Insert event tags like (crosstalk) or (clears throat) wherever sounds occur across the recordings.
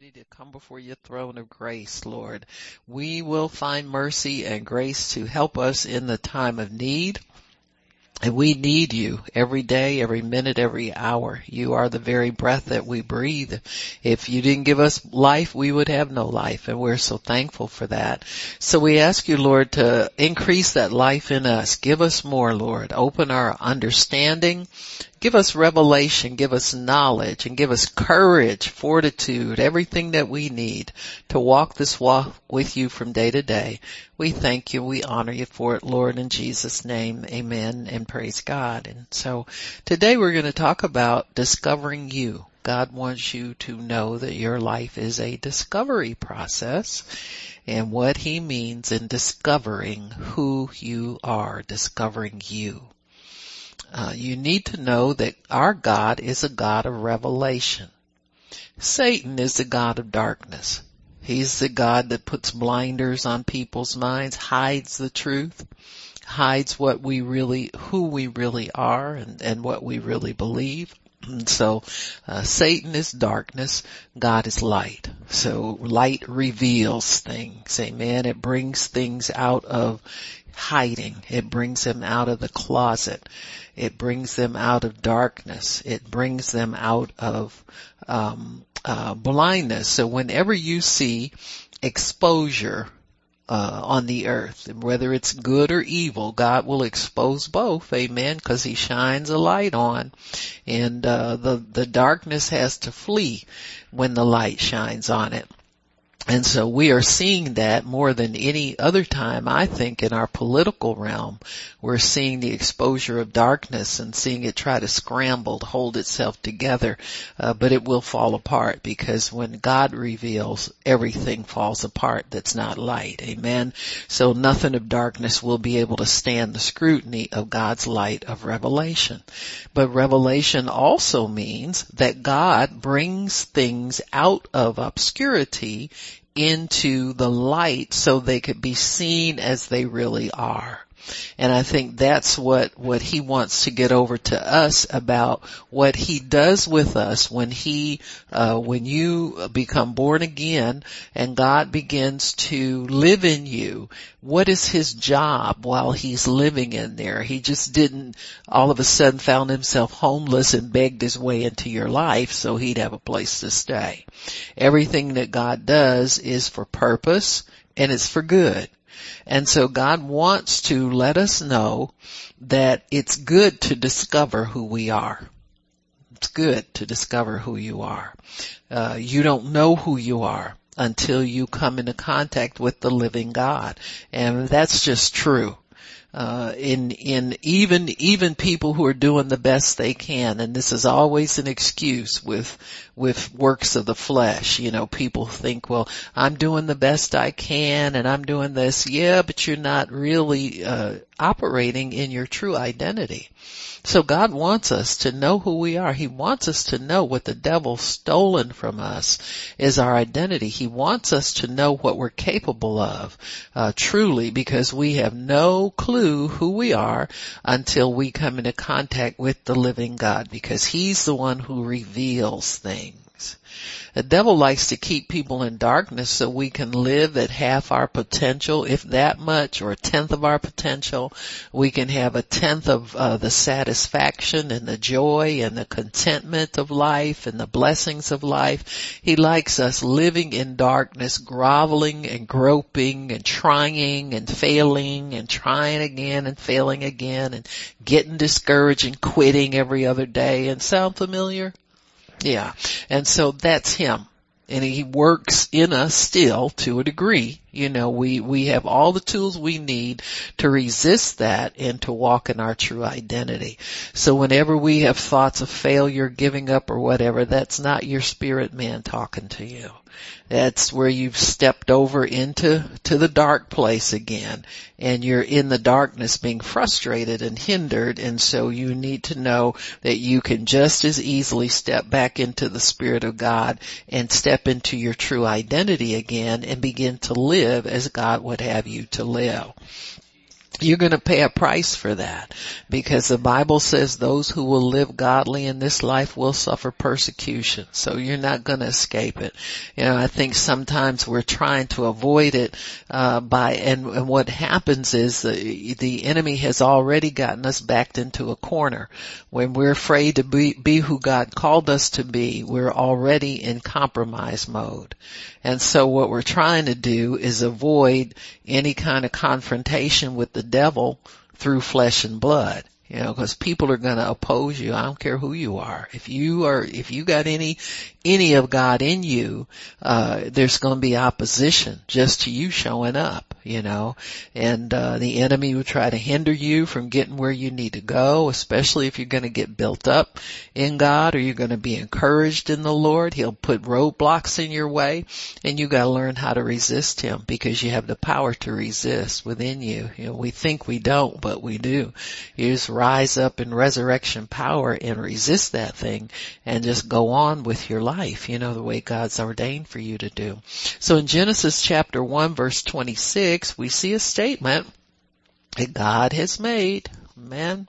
opportunity to come before your throne of grace, Lord. We will find mercy and grace to help us in the time of need. And we need you every day, every minute, every hour. You are the very breath that we breathe. If you didn't give us life, we would have no life. And we're so thankful for that. So we ask you, Lord, to increase that life in us. Give us more, Lord. Open our understanding. Give us revelation, give us knowledge, and give us courage, fortitude, everything that we need to walk this walk with you from day to day. We thank you, we honor you for it, Lord, in Jesus' name, amen, and praise God. And so today we're going to talk about discovering you. God wants you to know that your life is a discovery process and what he means in discovering who you are, discovering you. Uh, you need to know that our God is a God of revelation. Satan is the God of darkness. He's the God that puts blinders on people's minds, hides the truth, hides what we really, who we really are and, and what we really believe. (clears throat) So uh, Satan is darkness, God is light. So light reveals things. Amen. It brings things out of hiding. It brings them out of the closet. It brings them out of darkness. It brings them out of um, uh, blindness. So whenever you see exposure uh, on the earth, whether it's good or evil, God will expose both. Amen. Because He shines a light on, and uh, the the darkness has to flee when the light shines on it. And so we are seeing that more than any other time, I think, in our political realm. We're seeing the exposure of darkness and seeing it try to scramble to hold itself together, uh, but it will fall apart because when God reveals, everything falls apart that's not light. Amen. So nothing of darkness will be able to stand the scrutiny of God's light of revelation. But revelation also means that God brings things out of obscurity into the light so they could be seen as they really are. And I think that's what, what he wants to get over to us about what he does with us when he, uh, when you become born again and God begins to live in you. What is his job while he's living in there? He just didn't all of a sudden found himself homeless and begged his way into your life so he'd have a place to stay. Everything that God does is for purpose and it's for good. And so God wants to let us know that it's good to discover who we are. It's good to discover who you are. Uh, you don't know who you are until you come into contact with the living God. And that's just true uh, in in even even people who are doing the best they can, and this is always an excuse with with works of the flesh. You know, people think, well, I'm doing the best I can, and I'm doing this. Yeah, but you're not really uh, operating in your true identity. So God wants us to know who we are. He wants us to know what the devil's stolen from us is our identity. He wants us to know what we're capable of, uh, truly, because we have no clue who we are until we come into contact with the living God, because He's the one who reveals things. The devil likes to keep people in darkness so we can live at half our potential, if that much, or a tenth of our potential. We can have a tenth of uh, the satisfaction and the joy and the contentment of life and the blessings of life. He likes us living in darkness, groveling and groping and trying and failing and trying again and failing again and getting discouraged and quitting every other day. And sound familiar? Yeah. And so that's him. And he works in us still to a degree. You know, we, we have all the tools we need to resist that and to walk in our true identity. So whenever we have thoughts of failure, giving up or whatever, that's not your spirit man talking to you. That's where you've stepped over into, to the dark place again and you're in the darkness being frustrated and hindered and so you need to know that you can just as easily step back into the Spirit of God and step into your true identity again and begin to live as God would have you to live. You're going to pay a price for that because the Bible says those who will live godly in this life will suffer persecution. So you're not going to escape it. You know, I think sometimes we're trying to avoid it uh, by and, and what happens is the, the enemy has already gotten us backed into a corner. When we're afraid to be, be who God called us to be, we're already in compromise mode. And so what we're trying to do is avoid any kind of confrontation with the devil through flesh and blood. You know, cause people are gonna oppose you. I don't care who you are. If you are, if you got any, any of God in you, uh, there's gonna be opposition just to you showing up, you know, and, uh, the enemy will try to hinder you from getting where you need to go, especially if you're gonna get built up in God or you're gonna be encouraged in the Lord. He'll put roadblocks in your way and you gotta learn how to resist him because you have the power to resist within you. You know, we think we don't, but we do. Just rise up in resurrection power and resist that thing and just go on with your life, you know, the way God's ordained for you to do. So in Genesis chapter 1 verse 26, we see a statement that God has made. Man.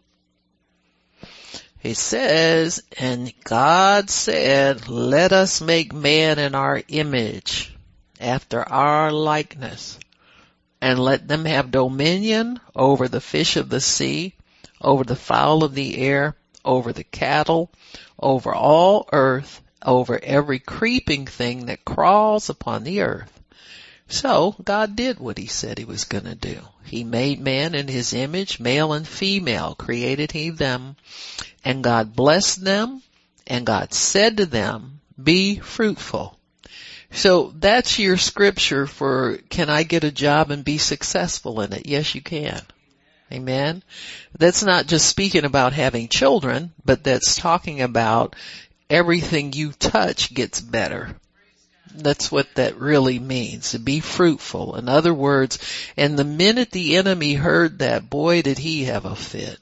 He says, and God said, let us make man in our image after our likeness and let them have dominion over the fish of the sea, over the fowl of the air, over the cattle, over all earth, over every creeping thing that crawls upon the earth. So God did what he said he was going to do. He made man in his image, male and female created he them, and God blessed them, and God said to them, be fruitful. So that's your scripture for can I get a job and be successful in it? Yes, you can. Amen. That's not just speaking about having children, but that's talking about everything you touch gets better. That's what that really means, to be fruitful. In other words, and the minute the enemy heard that, boy did he have a fit.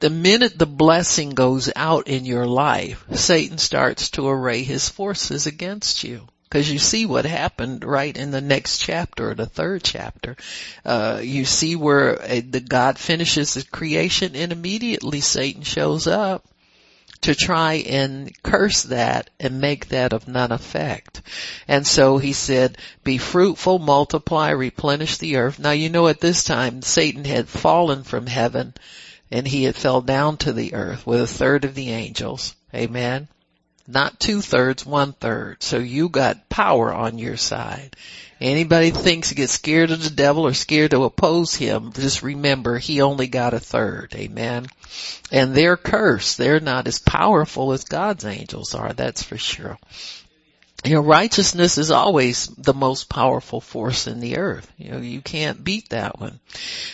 The minute the blessing goes out in your life, Satan starts to array his forces against you. Cause you see what happened right in the next chapter, or the third chapter. Uh, you see where uh, the God finishes the creation and immediately Satan shows up to try and curse that and make that of none effect. And so he said, be fruitful, multiply, replenish the earth. Now you know at this time Satan had fallen from heaven and he had fell down to the earth with a third of the angels. Amen not two thirds, one third. So you got power on your side. Anybody thinks get scared of the devil or scared to oppose him, just remember he only got a third. Amen. And they're cursed. They're not as powerful as God's angels are, that's for sure. You know, righteousness is always the most powerful force in the earth. You know, you can't beat that one.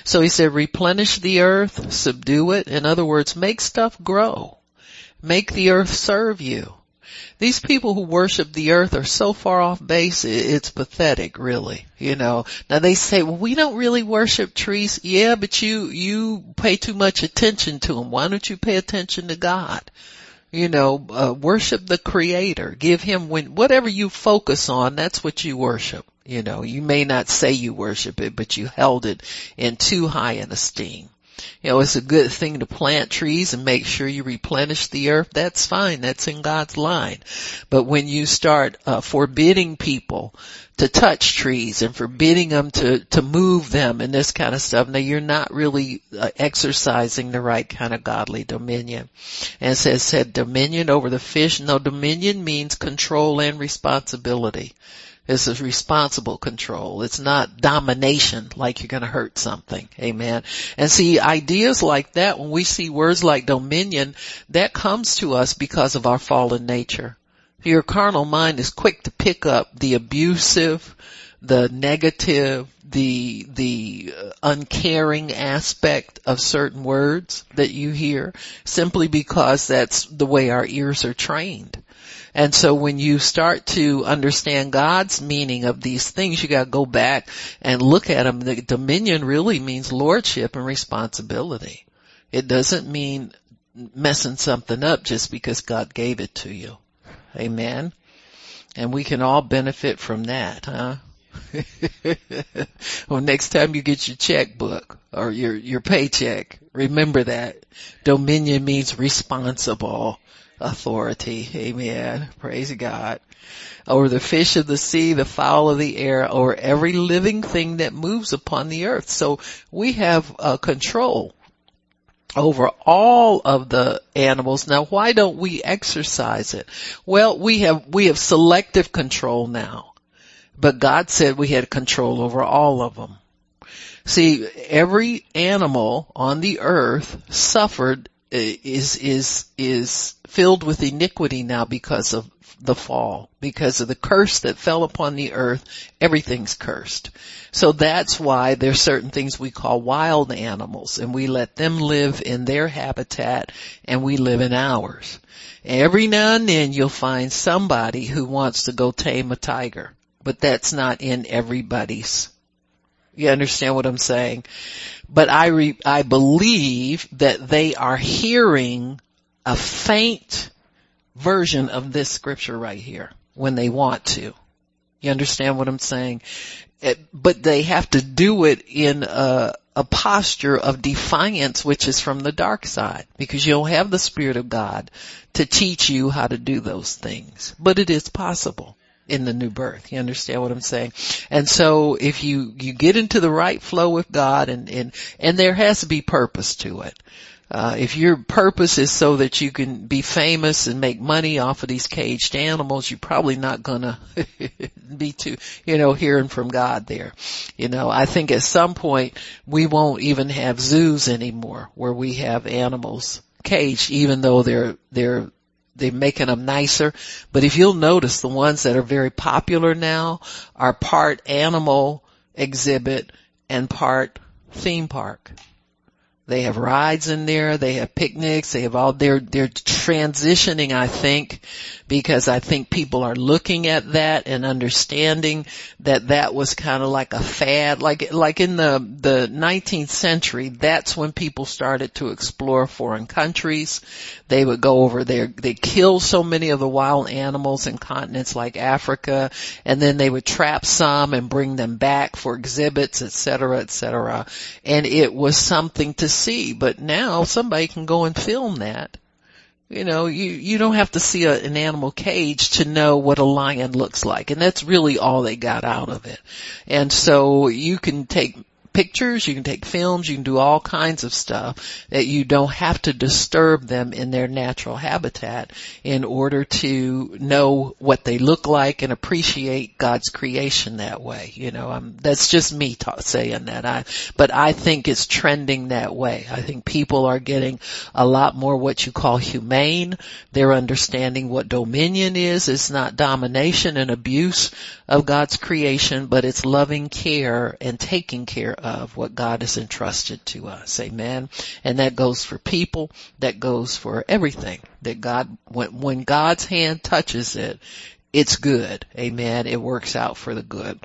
So he said, replenish the earth, subdue it. In other words, make stuff grow. Make the earth serve you. These people who worship the earth are so far off base, it's pathetic, really. You know, now they say, well, we don't really worship trees. Yeah, but you, you pay too much attention to them. Why don't you pay attention to God? You know, uh, worship the creator. Give him when, whatever you focus on, that's what you worship. You know, you may not say you worship it, but you held it in too high an esteem. You know, it's a good thing to plant trees and make sure you replenish the earth. That's fine. That's in God's line. But when you start uh, forbidding people to touch trees and forbidding them to, to move them and this kind of stuff. Now you're not really uh, exercising the right kind of godly dominion. And it says, said dominion over the fish. No, dominion means control and responsibility. This is responsible control. It's not domination like you're going to hurt something. Amen. And see, ideas like that, when we see words like dominion, that comes to us because of our fallen nature. Your carnal mind is quick to pick up the abusive, the negative, the the uncaring aspect of certain words that you hear simply because that's the way our ears are trained. And so when you start to understand God's meaning of these things, you gotta go back and look at them. The dominion really means lordship and responsibility. It doesn't mean messing something up just because God gave it to you. Amen. And we can all benefit from that, huh? (laughs) well, next time you get your checkbook or your, your paycheck, remember that dominion means responsible authority. Amen. Praise God. Over the fish of the sea, the fowl of the air, over every living thing that moves upon the earth. So we have uh, control over all of the animals. Now why don't we exercise it? Well, we have, we have selective control now. But God said we had control over all of them. See, every animal on the earth suffered Eh, is, is, is filled with iniquity now because of the fall. Because of the curse that fell upon the earth, everything's cursed. So that's why there's certain things we call wild animals and we let them live in their habitat and we live in ours. Every now and then you'll find somebody who wants to go tame a tiger, but that's not in everybody's you understand what I'm saying? But I re, I believe that they are hearing a faint version of this scripture right here when they want to. You understand what I'm saying? It, but they have to do it in a, a posture of defiance, which is from the dark side, because you don't have the Spirit of God to teach you how to do those things. But it is possible in the new birth. You understand what I'm saying? And so if you, you get into the right flow with God and, and, and there has to be purpose to it. Uh, if your purpose is so that you can be famous and make money off of these caged animals, you're probably not gonna (laughs) be too, you know, hearing from God there. You know, I think at some point we won't even have zoos anymore where we have animals caged, even though they're, they're they're making them nicer. But if you'll notice the ones that are very popular now are part animal exhibit and part theme park. They have rides in there. They have picnics. They have all, they're, they're transitioning, I think, because I think people are looking at that and understanding that that was kind of like a fad. Like, like in the, the 19th century, that's when people started to explore foreign countries. They would go over there. They kill so many of the wild animals in continents like Africa and then they would trap some and bring them back for exhibits, et cetera, et cetera. And it was something to see, but now somebody can go and film that. You know, you, you don't have to see a, an animal cage to know what a lion looks like. And that's really all they got out of it. And so you can take pictures, you can take films, you can do all kinds of stuff that you don't have to disturb them in their natural habitat in order to know what they look like and appreciate God's creation that way. You know, I'm, that's just me ta- saying that. I, but I think it's trending that way. I think people are getting a lot more what you call humane. They're understanding what dominion is. It's not domination and abuse of God's creation, but it's loving care and taking care of what God has entrusted to us. Amen. And that goes for people. That goes for everything that God, when, when God's hand touches it, it's good. Amen. It works out for the good.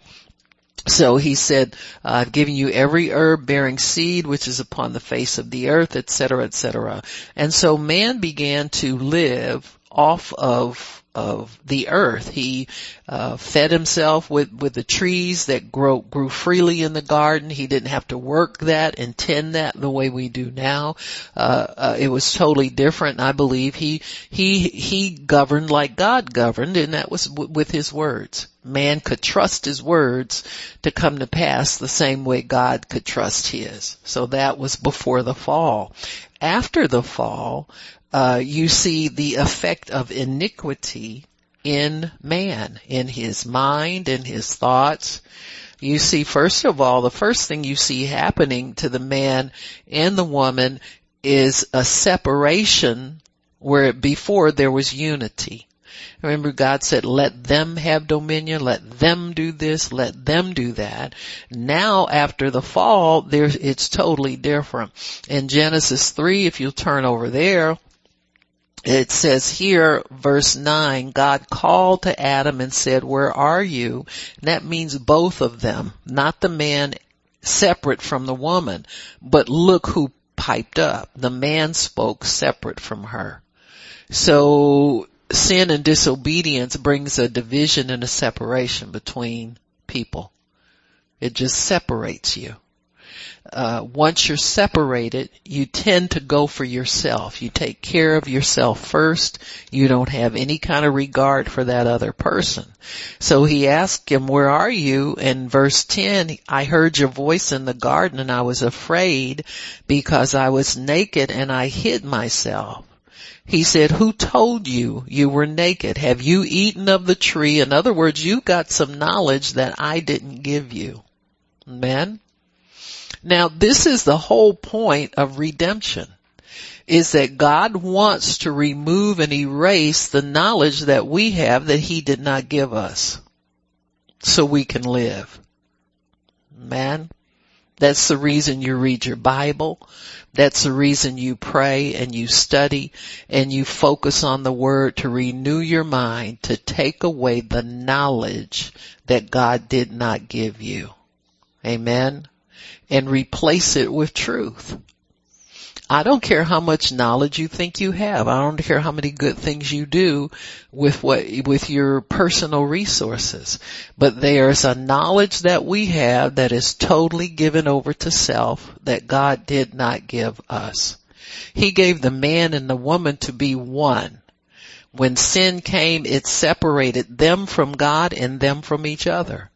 So he said, I've given you every herb bearing seed which is upon the face of the earth, etc., etc. And so man began to live off of of the earth. He uh, fed himself with with the trees that grow grew freely in the garden. He didn't have to work that and tend that the way we do now. Uh, uh, it was totally different. I believe he he he governed like God governed, and that was w- with his words. Man could trust his words to come to pass the same way God could trust his. So that was before the fall. After the fall, uh, you see the effect of iniquity in man, in his mind, in his thoughts. You see, first of all, the first thing you see happening to the man and the woman is a separation where before there was unity. Remember God said, let them have dominion, let them do this, let them do that. Now after the fall, it's totally different. In Genesis 3, if you turn over there, it says here, verse 9, God called to Adam and said, where are you? And that means both of them, not the man separate from the woman, but look who piped up. The man spoke separate from her. So sin and disobedience brings a division and a separation between people. It just separates you. Uh, once you're separated, you tend to go for yourself. You take care of yourself first. You don't have any kind of regard for that other person. So he asked him, where are you? In verse 10, I heard your voice in the garden and I was afraid because I was naked and I hid myself. He said, who told you you were naked? Have you eaten of the tree? In other words, you got some knowledge that I didn't give you. Amen. Now this is the whole point of redemption is that God wants to remove and erase the knowledge that we have that he did not give us so we can live. Man, that's the reason you read your Bible. That's the reason you pray and you study and you focus on the word to renew your mind to take away the knowledge that God did not give you. Amen and replace it with truth. I don't care how much knowledge you think you have. I don't care how many good things you do with what, with your personal resources. But there's a knowledge that we have that is totally given over to self that God did not give us. He gave the man and the woman to be one. When sin came, it separated them from God and them from each other.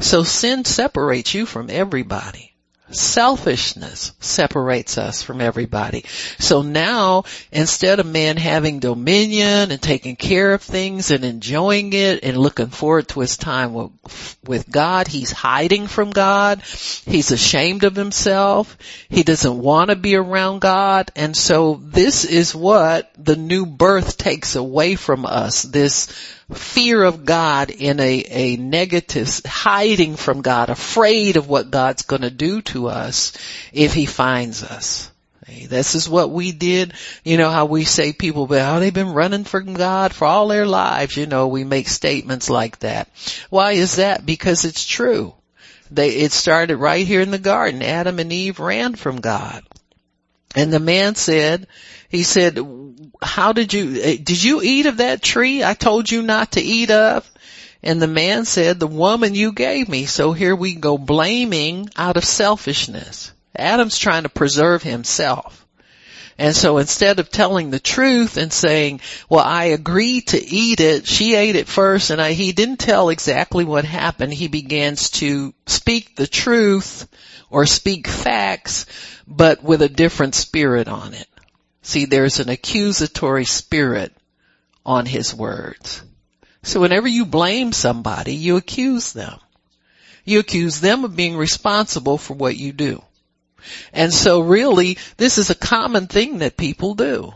So sin separates you from everybody. Selfishness separates us from everybody. So now, instead of man having dominion and taking care of things and enjoying it and looking forward to his time with, with God, he's hiding from God. He's ashamed of himself. He doesn't want to be around God. And so this is what the new birth takes away from us. This fear of God in a, a negative, hiding from God, afraid of what God's gonna do to us if He finds us. This is what we did. You know how we say people, well, oh, they've been running from God for all their lives. You know, we make statements like that. Why is that? Because it's true. They, it started right here in the garden. Adam and Eve ran from God. And the man said, he said, how did you, eh, did you eat of that tree I told you not to eat of? And the man said, the woman you gave me. So here we go blaming out of selfishness. Adam's trying to preserve himself. And so instead of telling the truth and saying, well, I agreed to eat it, she ate it first and I, he didn't tell exactly what happened. He begins to speak the truth or speak facts, but with a different spirit on it. See, there's an accusatory spirit on his words. So whenever you blame somebody, you accuse them. You accuse them of being responsible for what you do. And so really, this is a common thing that people do.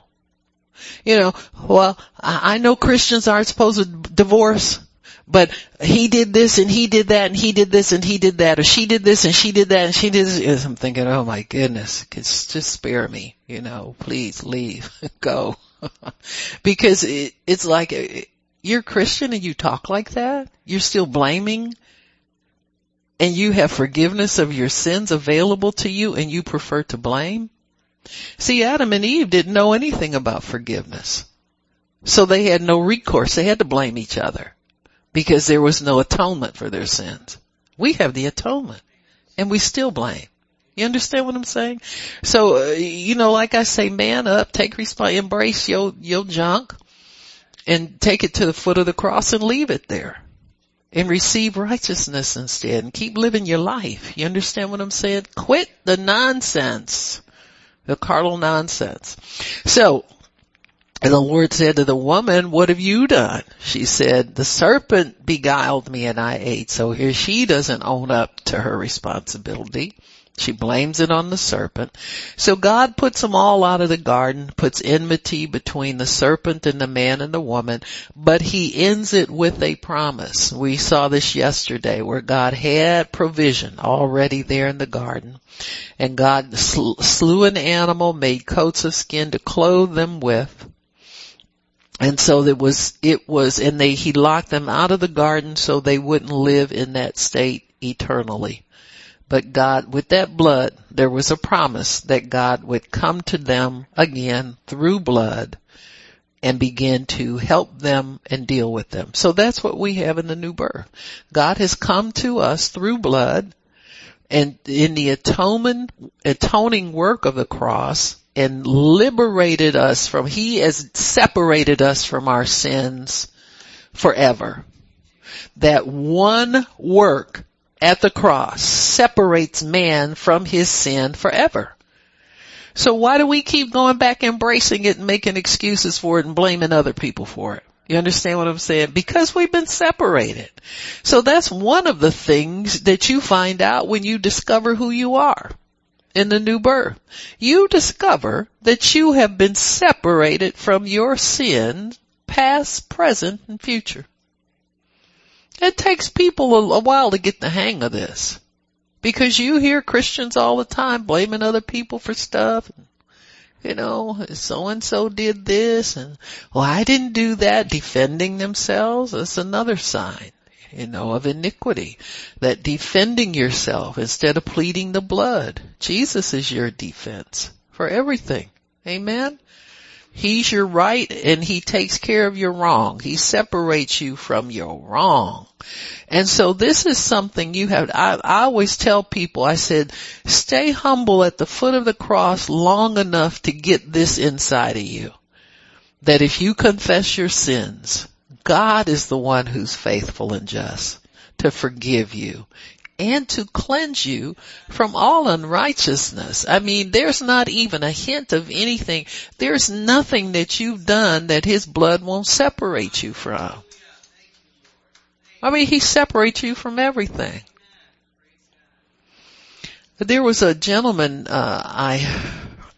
You know, well, I know Christians aren't supposed to divorce, but he did this and he did that and he did this and he did that or she did this and she did that and she did this. I'm thinking, oh my goodness, just spare me, you know, please leave, (laughs) go. (laughs) because it, it's like, uh, you're Christian and you talk like that? You're still blaming? And you have forgiveness of your sins available to you and you prefer to blame? See, Adam and Eve didn't know anything about forgiveness. So they had no recourse. They had to blame each other because there was no atonement for their sins. We have the atonement and we still blame. You understand what I'm saying? So, uh, you know, like I say, man up, take responsibility, embrace your, your junk and take it to the foot of the cross and leave it there and receive righteousness instead and keep living your life. You understand what I'm saying? Quit the nonsense, the carnal nonsense. So and the Lord said to the woman, what have you done? She said, the serpent beguiled me and I ate. So here she doesn't own up to her responsibility. She blames it on the serpent. So God puts them all out of the garden, puts enmity between the serpent and the man and the woman, but he ends it with a promise. We saw this yesterday where God had provision already there in the garden and God slew an animal, made coats of skin to clothe them with and so it was, it was, and they, he locked them out of the garden so they wouldn't live in that state eternally. But God, with that blood, there was a promise that God would come to them again through blood and begin to help them and deal with them. So that's what we have in the new birth. God has come to us through blood And in the atonement, atoning work of the cross and liberated us from, He has separated us from our sins forever. That one work at the cross separates man from his sin forever. So why do we keep going back embracing it and making excuses for it and blaming other people for it? You understand what I'm saying? Because we've been separated. So that's one of the things that you find out when you discover who you are in the new birth. You discover that you have been separated from your sin, past, present, and future. It takes people a, a while to get the hang of this. Because you hear Christians all the time blaming other people for stuff. You know, so and so did this and, well, I didn't do that, defending themselves. That's another sign, you know, of iniquity. That defending yourself instead of pleading the blood. Jesus is your defense for everything. Amen? He's your right and he takes care of your wrong. He separates you from your wrong. And so this is something you have, I, I always tell people, I said, stay humble at the foot of the cross long enough to get this inside of you. That if you confess your sins, God is the one who's faithful and just to forgive you and to cleanse you from all unrighteousness. I mean, there's not even a hint of anything. There's nothing that you've done that his blood won't separate you from. I mean, he separates you from everything. There was a gentleman, uh, I,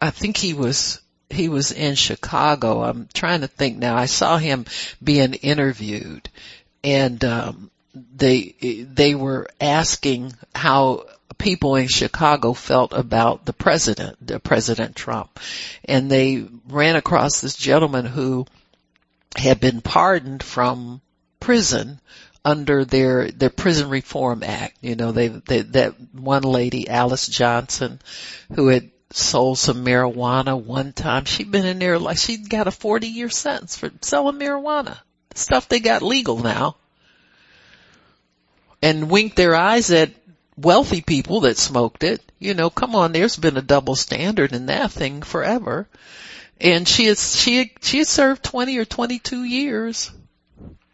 I think he was, he was in Chicago. I'm trying to think now. I saw him being interviewed and, um, they they were asking how people in Chicago felt about the president, the President Trump, and they ran across this gentleman who had been pardoned from prison under their their prison reform act. You know, they, they that one lady, Alice Johnson, who had sold some marijuana one time. She'd been in there like she'd got a 40 year sentence for selling marijuana. Stuff they got legal now and winked their eyes at wealthy people that smoked it. You know, come on, there's been a double standard in that thing forever. And she had, she she had served 20 or 22 years.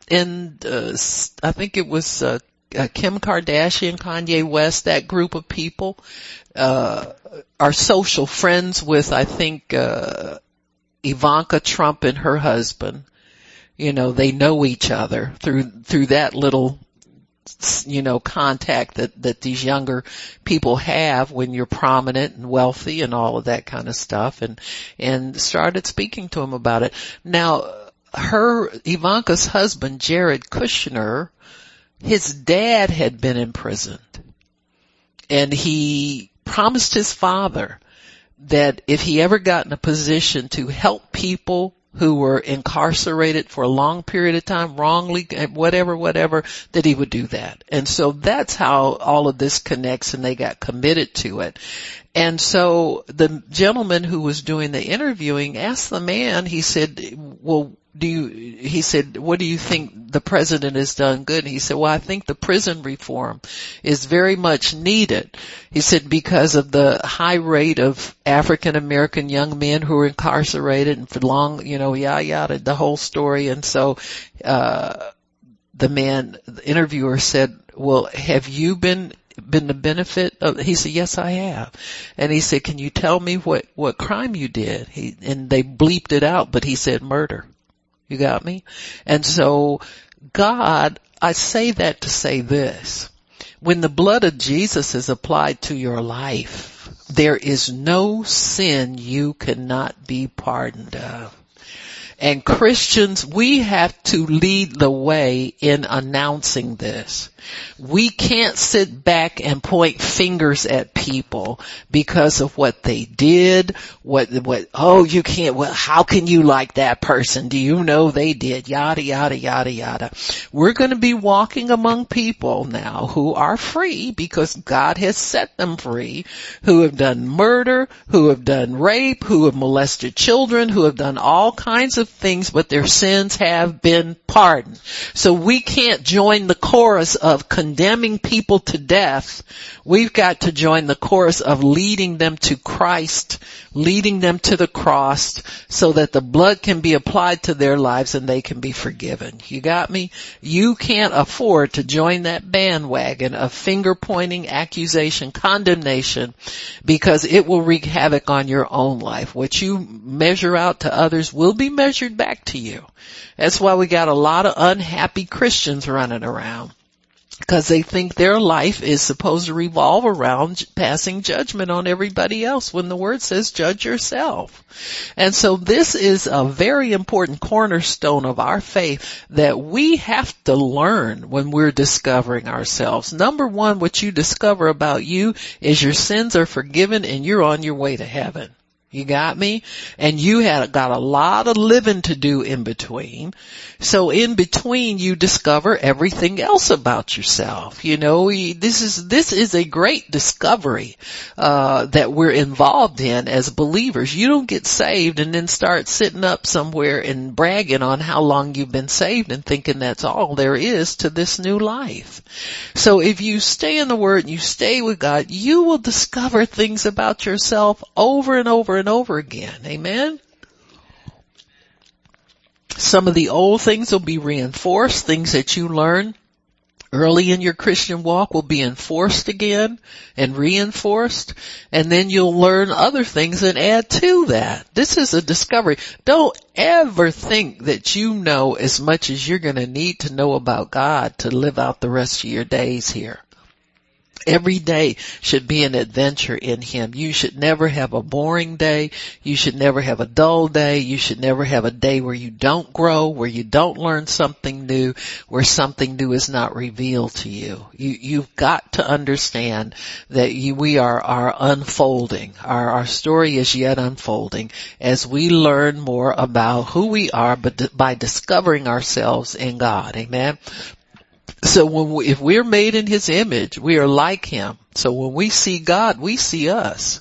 And, uh, I think it was, uh, uh, Kim Kardashian, Kanye West, that group of people, uh, are social friends with, I think, uh, Ivanka Trump and her husband. You know, they know each other through, through that little you know, contact that, that these younger people have when you're prominent and wealthy and all of that kind of stuff and, and started speaking to him about it. Now, her, Ivanka's husband, Jared Kushner, his dad had been imprisoned and he promised his father that if he ever got in a position to help people who were incarcerated for a long period of time, wrongly, whatever, whatever, that he would do that. And so that's how all of this connects and they got committed to it. And so the gentleman who was doing the interviewing asked the man, he said, well, do you, he said, what do you think the president has done good? And he said, well, I think the prison reform is very much needed. He said, because of the high rate of African American young men who are incarcerated and for long, you know, yada yada, the whole story. And so, uh, the man, the interviewer said, well, have you been been the benefit of, he said, yes, I have. And he said, can you tell me what, what crime you did? He, and they bleeped it out, but he said murder. You got me? And so God, I say that to say this. When the blood of Jesus is applied to your life, there is no sin you cannot be pardoned of. And Christians, we have to lead the way in announcing this. We can't sit back and point fingers at people because of what they did, what, what, oh, you can't, well, how can you like that person? Do you know they did? Yada, yada, yada, yada. We're going to be walking among people now who are free because God has set them free, who have done murder, who have done rape, who have molested children, who have done all kinds of things, but their sins have been pardoned. So we can't join the chorus of condemning people to death. We've got to join the chorus of leading them to Christ, leading them to the cross so that the blood can be applied to their lives and they can be forgiven. You got me? You can't afford to join that bandwagon of finger pointing, accusation, condemnation because it will wreak havoc on your own life. What you measure out to others will be measured back to you. That's why we got a lot of unhappy Christians running around because they think their life is supposed to revolve around passing judgment on everybody else when the word says judge yourself. And so this is a very important cornerstone of our faith that we have to learn when we're discovering ourselves. Number one, what you discover about you is your sins are forgiven and you're on your way to heaven. You got me? And you had got a lot of living to do in between. So in between you discover everything else about yourself. You know, this is, this is a great discovery, uh, that we're involved in as believers. You don't get saved and then start sitting up somewhere and bragging on how long you've been saved and thinking that's all there is to this new life. So if you stay in the Word and you stay with God, you will discover things about yourself over and over and over again. Amen? Some of the old things will be reinforced, things that you learn early in your Christian walk will be enforced again and reinforced, and then you'll learn other things and add to that. This is a discovery. Don't ever think that you know as much as you're gonna need to know about God to live out the rest of your days here. Every day should be an adventure in Him. You should never have a boring day. You should never have a dull day. You should never have a day where you don't grow, where you don't learn something new, where something new is not revealed to you. You, you've got to understand that you, we are, are unfolding. Our, our story is yet unfolding as we learn more about who we are, but by discovering ourselves in God. Amen. So when we, if we're made in His image, we are like Him. So when we see God, we see us.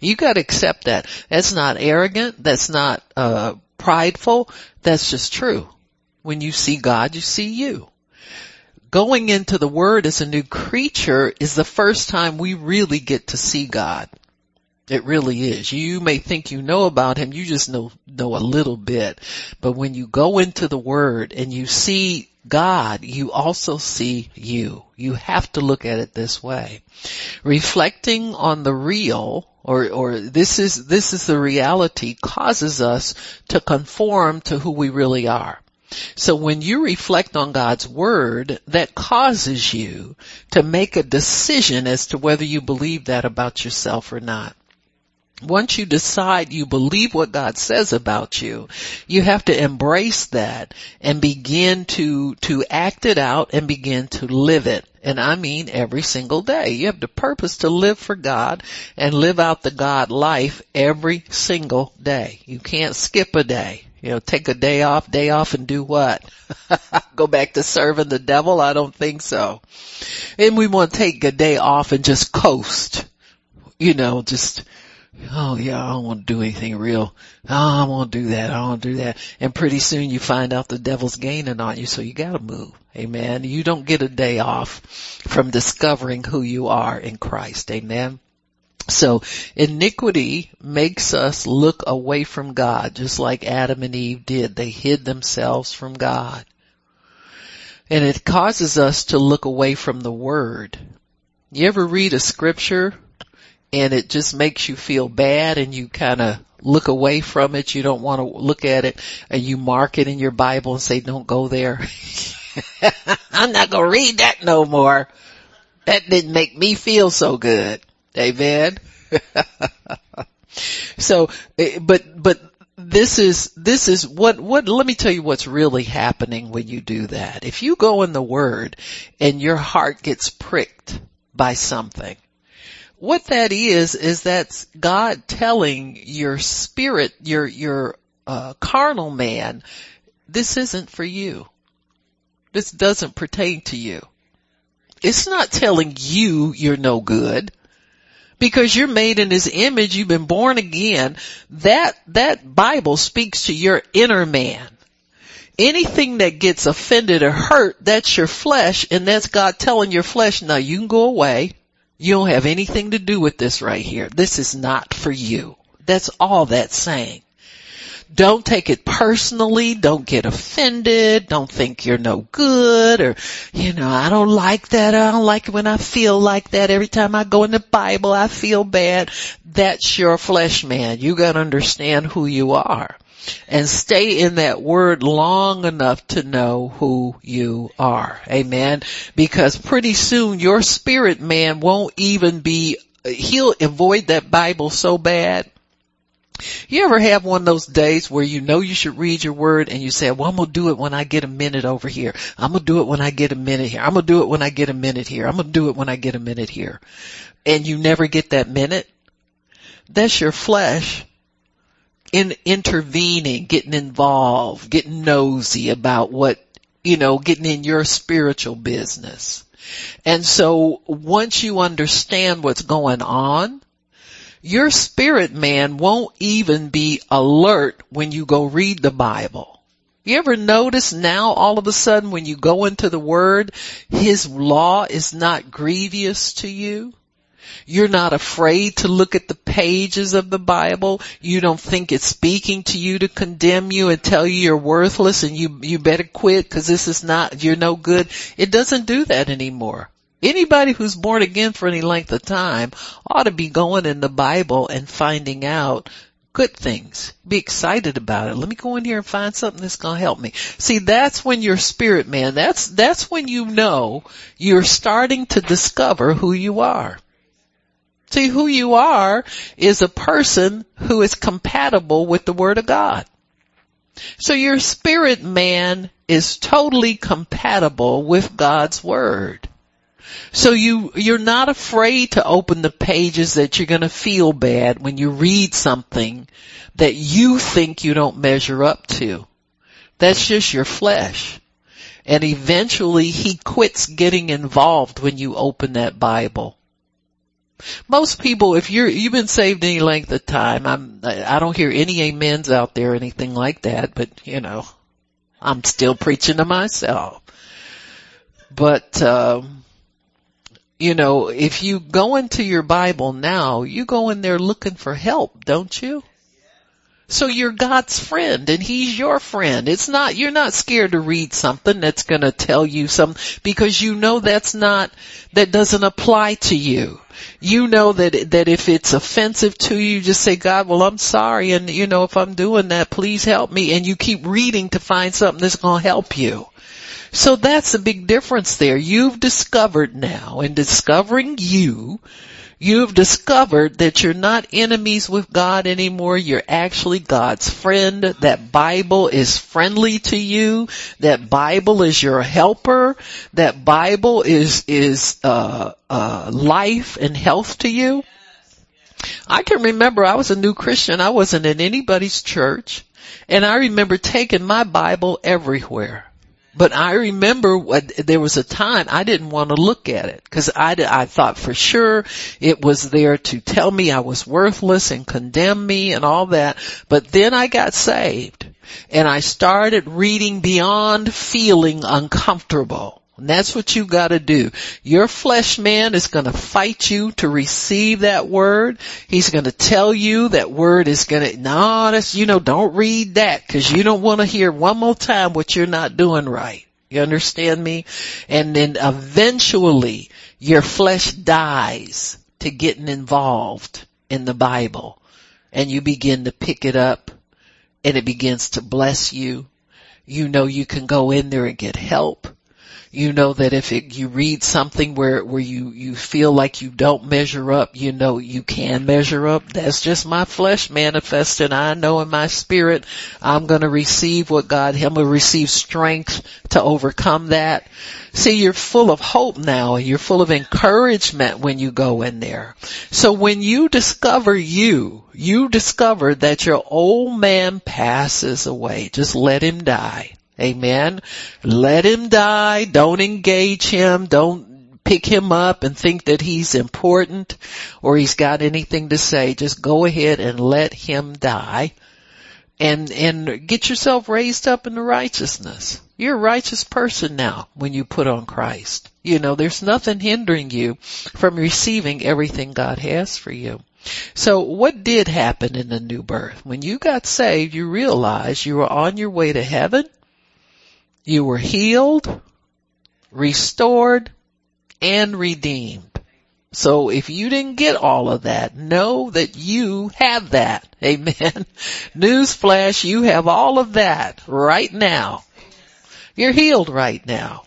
You gotta accept that. That's not arrogant. That's not, uh, prideful. That's just true. When you see God, you see you. Going into the Word as a new creature is the first time we really get to see God. It really is. You may think you know about him, you just know, know a little bit. But when you go into the Word and you see God, you also see you. You have to look at it this way. Reflecting on the real, or, or this is, this is the reality causes us to conform to who we really are. So when you reflect on God's word, that causes you to make a decision as to whether you believe that about yourself or not once you decide you believe what God says about you, you have to embrace that and begin to, to act it out and begin to live it. And I mean every single day. You have the purpose to live for God and live out the God life every single day. You can't skip a day. You know, take a day off, day off and do what? (laughs) Go back to serving the devil? I don't think so. And we want to take a day off and just coast. You know, just, oh yeah, I don't want to do anything real. Oh, I won't do that. I want to do that. And pretty soon you find out the devil's gaining on you, so you gotta move. Amen. You don't get a day off from discovering who you are in Christ. Amen. So iniquity makes us look away from God, just like Adam and Eve did. They hid themselves from God. And it causes us to look away from the Word. You ever read a scripture and it just makes you feel bad and you kind of look away from it. You don't want to look at it and you mark it in your Bible and say, don't go there. (laughs) I'm not going to read that no more. That didn't make me feel so good. Amen. (laughs) so, eh, but, but this is, this is what, what, let me tell you what's really happening when you do that. If you go in the Word and your heart gets pricked by something, what that is, is that's God telling your spirit, your, your, uh, carnal man, this isn't for you. This doesn't pertain to you. It's not telling you you're no good, because you're made in his image, you've been born again. That, that Bible speaks to your inner man. Anything that gets offended or hurt, that's your flesh and that's God telling your flesh, now you can go away. You don't have anything to do with this right here. This is not for you. That's all that's saying. Don't take it personally. Don't get offended. Don't think you're no good or, you know, I don't like that. I don't like it when I feel like that. Every time I go in the Bible, I feel bad. That's your flesh man. You gotta understand who you are and stay in that word long enough to know who you are. Amen. Because pretty soon your spirit man won't even be, he'll avoid that Bible so bad you ever have one of those days where you know you should read your word and you say, well, I'm going to do it when I get a minute over here. I'm going to do it when I get a minute here. I'm going to do it when I get a minute here. I'm going to do it when I get a minute here. And you never get that minute. That's your flesh in intervening, getting involved, getting nosy about what, you know, getting in your spiritual business. And so once you understand what's going on, your spirit man won't even be alert when you go read the Bible. You ever notice now all of a sudden when you go into the word, his law is not grievous to you? You're not afraid to look at the pages of the Bible. You don't think it's speaking to you to condemn you and tell you you're worthless and you, you better quit because this is not, you're no good. It doesn't do that anymore. Anybody who's born again for any length of time ought to be going in the Bible and finding out good things. Be excited about it. Let me go in here and find something that's going to help me. See, that's when your spirit man, that's, that's when you know you're starting to discover who you are. See, who you are is a person who is compatible with the Word of God. So your spirit man is totally compatible with God's Word. So you, you're not afraid to open the pages that you're gonna feel bad when you read something that you think you don't measure up to. That's just your flesh. And eventually he quits getting involved when you open that Bible. Most people, if you're, you've been saved any length of time, I'm, I don't hear any amens out there, or anything like that, but you know, I'm still preaching to myself. But, um, you know, if you go into your Bible now, you go in there looking for help, don't you? So you're God's friend and He's your friend. It's not, you're not scared to read something that's gonna tell you something because you know that's not, that doesn't apply to you. You know that, that if it's offensive to you, just say, God, well I'm sorry and you know, if I'm doing that, please help me and you keep reading to find something that's gonna help you. So that's a big difference there. You've discovered now, in discovering you, you've discovered that you're not enemies with God anymore. You're actually God's friend. That Bible is friendly to you. That Bible is your helper. That Bible is, is, uh, uh, life and health to you. I can remember I was a new Christian. I wasn't in anybody's church. And I remember taking my Bible everywhere. But I remember what, there was a time I didn't want to look at it because I, I thought for sure it was there to tell me I was worthless and condemn me and all that. But then I got saved and I started reading beyond feeling uncomfortable. And that's what you gotta do. Your flesh man is gonna fight you to receive that word. He's gonna tell you that word is gonna, no, that's, you know, don't read that cause you don't wanna hear one more time what you're not doing right. You understand me? And then eventually your flesh dies to getting involved in the Bible and you begin to pick it up and it begins to bless you. You know you can go in there and get help you know that if it, you read something where, where you, you feel like you don't measure up, you know you can measure up. That's just my flesh manifesting. I know in my spirit I'm gonna receive what God, I'm gonna receive strength to overcome that. See, you're full of hope now. and You're full of encouragement when you go in there. So when you discover you, you discover that your old man passes away. Just let him die. Amen. Let him die. Don't engage him. Don't pick him up and think that he's important or he's got anything to say. Just go ahead and let him die and, and get yourself raised up in the righteousness. You're a righteous person now when you put on Christ. You know, there's nothing hindering you from receiving everything God has for you. So what did happen in the new birth? When you got saved, you realized you were on your way to heaven. You were healed, restored, and redeemed. So if you didn't get all of that, know that you have that. (laughs) Amen. Newsflash, you have all of that right now. You're healed right now.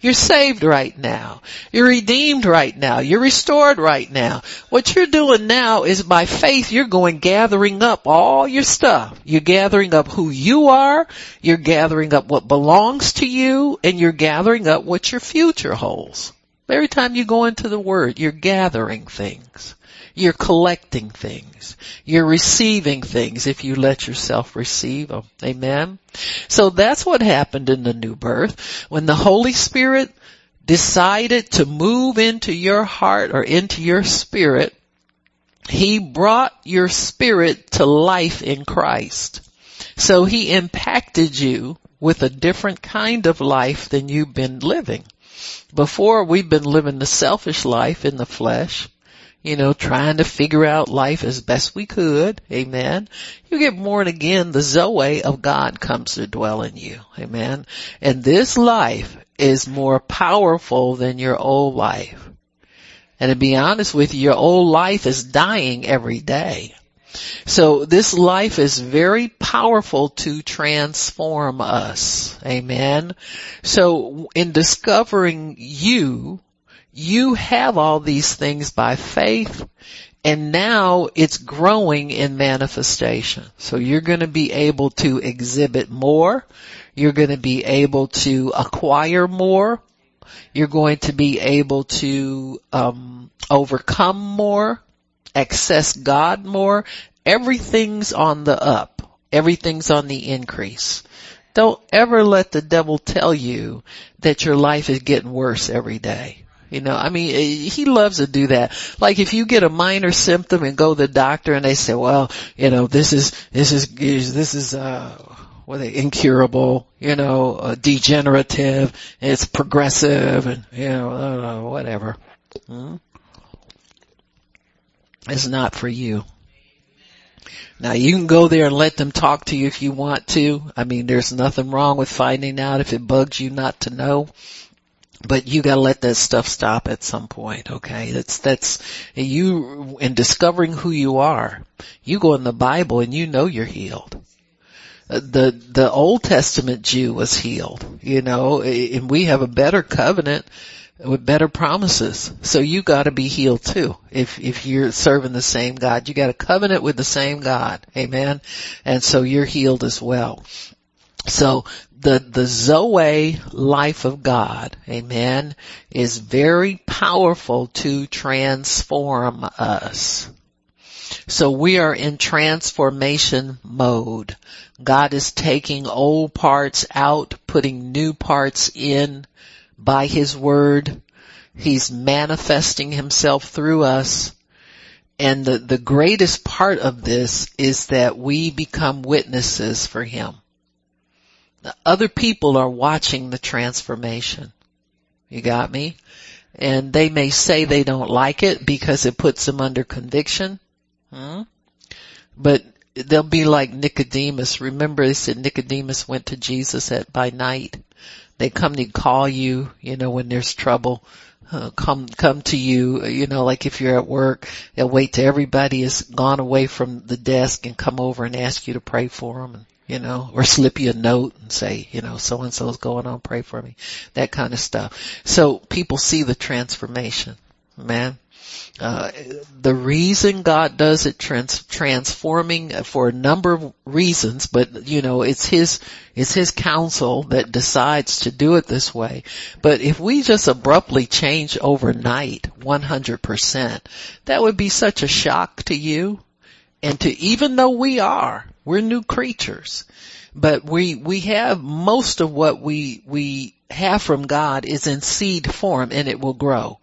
You're saved right now. You're redeemed right now. You're restored right now. What you're doing now is by faith you're going gathering up all your stuff. You're gathering up who you are. You're gathering up what belongs to you and you're gathering up what your future holds. Every time you go into the Word, you're gathering things. You're collecting things. You're receiving things if you let yourself receive them. Amen. So that's what happened in the new birth. When the Holy Spirit decided to move into your heart or into your spirit, He brought your spirit to life in Christ. So He impacted you with a different kind of life than you've been living. Before we've been living the selfish life in the flesh you know, trying to figure out life as best we could. Amen. You get born again, the Zoe of God comes to dwell in you. Amen. And this life is more powerful than your old life. And to be honest with you, your old life is dying every day. So this life is very powerful to transform us. Amen. So in discovering you, you have all these things by faith and now it's growing in manifestation. So you're going to be able to exhibit more. You're going to be able to acquire more. You're going to be able to um, overcome more, access God more. Everything's on the up. Everything's on the increase. Don't ever let the devil tell you that your life is getting worse every day. You know, I mean, eh, he loves to do that. Like if you get a minor symptom and go to the doctor and they say, well, you know, this is, this is, this is, uh, what they, incurable, you know, uh, degenerative, it's progressive and, you know, uh, whatever. Hmm? It's not for you. Now you can go there and let them talk to you if you want to. I mean, there's nothing wrong with finding out if it bugs you not to know but you gotta let that stuff stop at some point, okay? That's, that's, you, in discovering who you are, you go in the Bible and you know you're healed. Uh, the, the Old Testament Jew was healed, you know, and we have a better covenant with better promises. So you gotta be healed too. If, if you're serving the same God, you got a covenant with the same God. Amen. And so you're healed as well. So the, the Zoe life of God, amen, is very powerful to transform us. So we are in transformation mode. God is taking old parts out, putting new parts in by His Word. He's manifesting Himself through us. And the, the greatest part of this is that we become witnesses for Him other people are watching the transformation. You got me? And they may say they don't like it because it puts them under conviction. Hmm? But they'll be like Nicodemus. Remember they said Nicodemus went to Jesus at by night. They come to call you, you know, when there's trouble. Uh, come come to you, you know, like if you're at work, they'll wait till everybody has gone away from the desk and come over and ask you to pray for them. And you know, or slip you a note and say, you know, so and so's going on, pray for me. That kind of stuff. So people see the transformation, man. Uh, the reason God does it trans- transforming for a number of reasons, but you know, it's His, it's His counsel that decides to do it this way. But if we just abruptly change overnight 100%, that would be such a shock to you and to even though we are, we're new creatures, but we, we have most of what we, we have from God is in seed form and it will grow.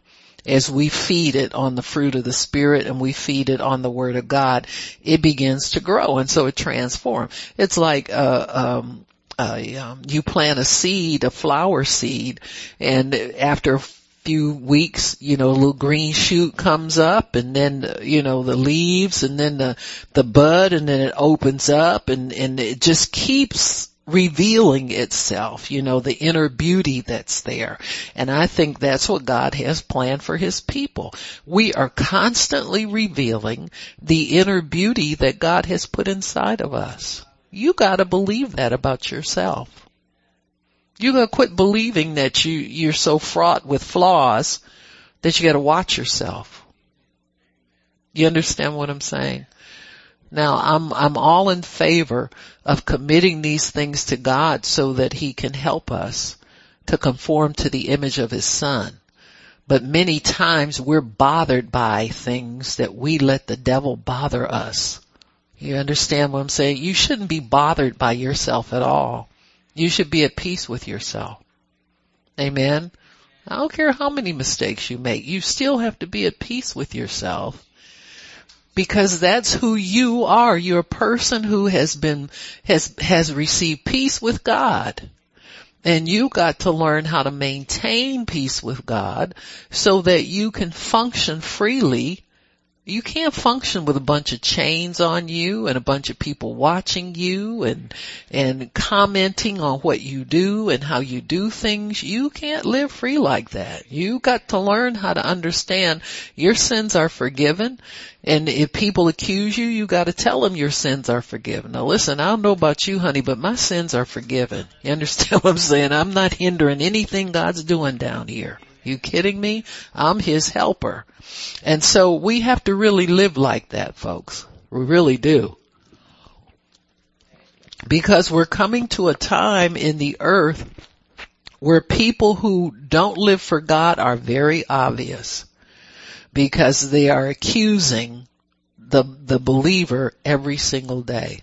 As we feed it on the fruit of the Spirit and we feed it on the Word of God, it begins to grow and so it transforms. It's like, uh, um, uh, you plant a seed, a flower seed, and after few weeks, you know, a little green shoot comes up and then, you know, the leaves and then the, the bud and then it opens up and, and it just keeps revealing itself, you know, the inner beauty that's there. And I think that's what God has planned for His people. We are constantly revealing the inner beauty that God has put inside of us. You gotta believe that about yourself. You gotta quit believing that you, you're so fraught with flaws that you gotta watch yourself. You understand what I'm saying? Now I'm, I'm all in favor of committing these things to God so that He can help us to conform to the image of His Son. But many times we're bothered by things that we let the devil bother us. You understand what I'm saying? You shouldn't be bothered by yourself at all. You should be at peace with yourself. Amen. I don't care how many mistakes you make. You still have to be at peace with yourself because that's who you are. You're a person who has been, has, has received peace with God. And you got to learn how to maintain peace with God so that you can function freely you can't function with a bunch of chains on you and a bunch of people watching you and, and commenting on what you do and how you do things. You can't live free like that. You got to learn how to understand your sins are forgiven. And if people accuse you, you gotta tell them your sins are forgiven. Now listen, I don't know about you honey, but my sins are forgiven. You understand (laughs) what I'm saying? I'm not hindering anything God's doing down here. You kidding me? I'm his helper. And so we have to really live like that, folks. We really do. Because we're coming to a time in the earth where people who don't live for God are very obvious because they are accusing the, the believer every single day.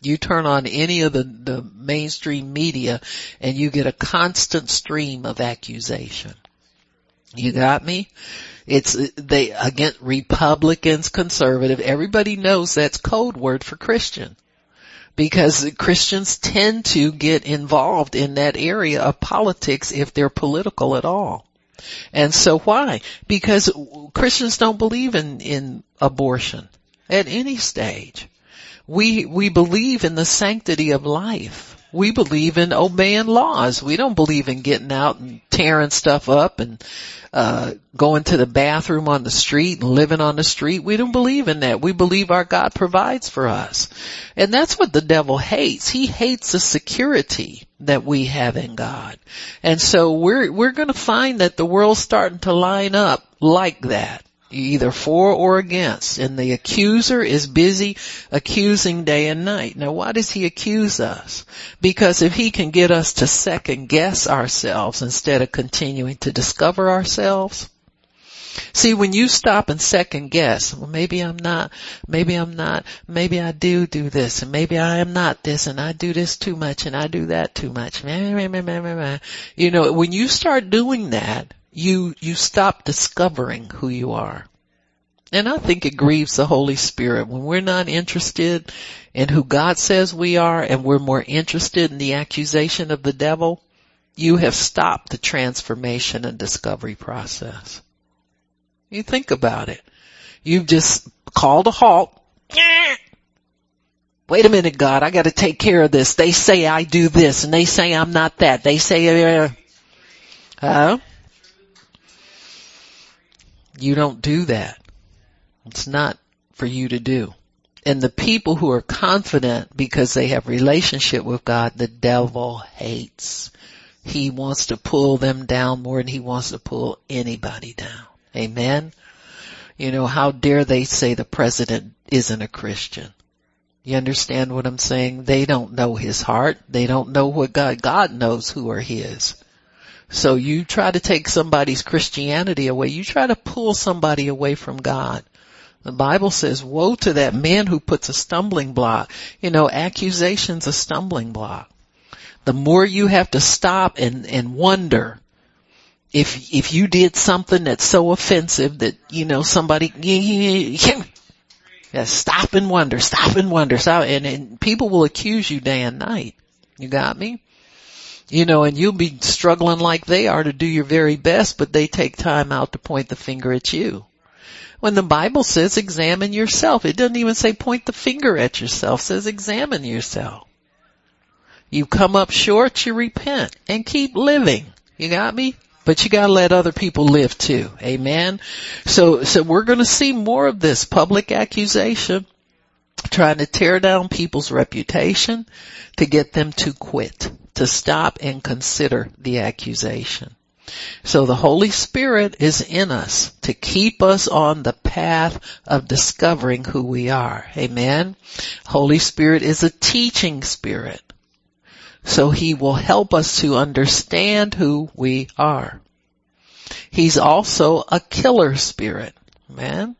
You turn on any of the, the mainstream media and you get a constant stream of accusation. You got me? It's, they, again, Republicans, conservative, everybody knows that's code word for Christian. Because Christians tend to get involved in that area of politics if they're political at all. And so why? Because Christians don't believe in, in abortion at any stage. We, we believe in the sanctity of life. We believe in obeying laws. We don't believe in getting out and tearing stuff up and uh, going to the bathroom on the street and living on the street. We don't believe in that. We believe our God provides for us. And that's what the devil hates. He hates the security that we have in God. And so we're, we're gonna find that the world's starting to line up like that either for or against. And the accuser is busy accusing day and night. Now why does he accuse us? Because if he can get us to second guess ourselves instead of continuing to discover ourselves, See, when you stop and second guess, well maybe I'm not, maybe I'm not, maybe I do do this and maybe I am not this and I do this too much and I do that too much. You know, when you start doing that, you, you stop discovering who you are. And I think it grieves the Holy Spirit when we're not interested in who God says we are and we're more interested in the accusation of the devil. You have stopped the transformation and discovery process. You think about it. You've just called a halt. (clears throat) Wait a minute, God, I gotta take care of this. They say I do this and they say I'm not that. They say, uh? You don't do that. It's not for you to do. And the people who are confident because they have relationship with God, the devil hates. He wants to pull them down more than he wants to pull anybody down. Amen. You know, how dare they say the president isn't a Christian? You understand what I'm saying? They don't know his heart. They don't know what God, God knows who are his. So you try to take somebody's Christianity away. You try to pull somebody away from God. The Bible says, woe to that man who puts a stumbling block. You know, accusation's a stumbling block. the more you have to stop and, and wonder if, if you did something that's so offensive that, you know, somebody, yeah, stop and wonder, stop and wonder, stop, and, and people will accuse you day and night. You got me? You know, and you'll be struggling like they are to do your very best, but they take time out to point the finger at you. When the Bible says examine yourself, it doesn't even say point the finger at yourself, it says examine yourself. You come up short, you repent and keep living. You got me? But you gotta let other people live too. Amen. So, so we're gonna see more of this public accusation, trying to tear down people's reputation to get them to quit, to stop and consider the accusation. So the Holy Spirit is in us to keep us on the path of discovering who we are. Amen. Holy Spirit is a teaching spirit. So he will help us to understand who we are. He's also a killer spirit. Man.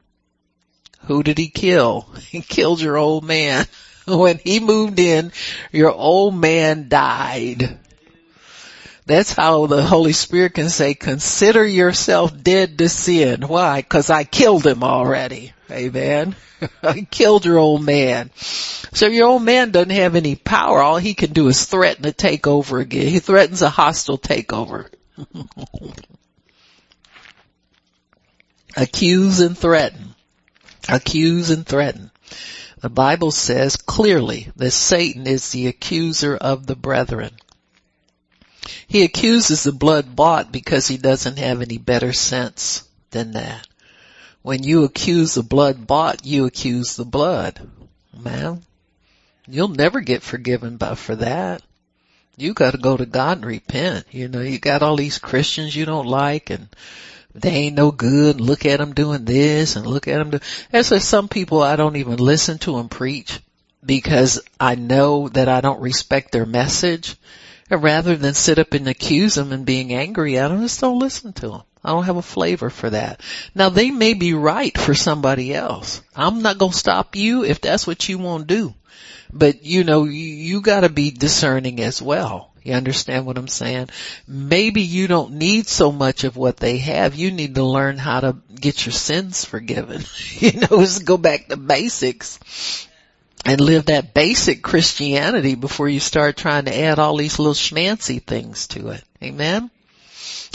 Who did he kill? (laughs) He killed your old man. (laughs) When he moved in, your old man died. That's how the Holy Spirit can say, consider yourself dead to sin. Why? Cause I killed him already. Amen. (laughs) I killed your old man. So your old man doesn't have any power. All he can do is threaten to take over again. He threatens a hostile takeover. (laughs) Accuse and threaten. Accuse and threaten. The Bible says clearly that Satan is the accuser of the brethren. He accuses the blood bought because he doesn't have any better sense than that. When you accuse the blood bought, you accuse the blood. Man, you'll never get forgiven by for that. You gotta go to God and repent. You know, you got all these Christians you don't like and they ain't no good. Look at them doing this and look at them do. There's like some people I don't even listen to them preach because I know that I don't respect their message rather than sit up and accuse them and being angry at them, just don't listen to them. I don't have a flavor for that. Now they may be right for somebody else. I'm not gonna stop you if that's what you want to do. But you know, you, you gotta be discerning as well. You understand what I'm saying? Maybe you don't need so much of what they have. You need to learn how to get your sins forgiven. (laughs) you know, just go back to basics and live that basic Christianity before you start trying to add all these little schmancy things to it. Amen?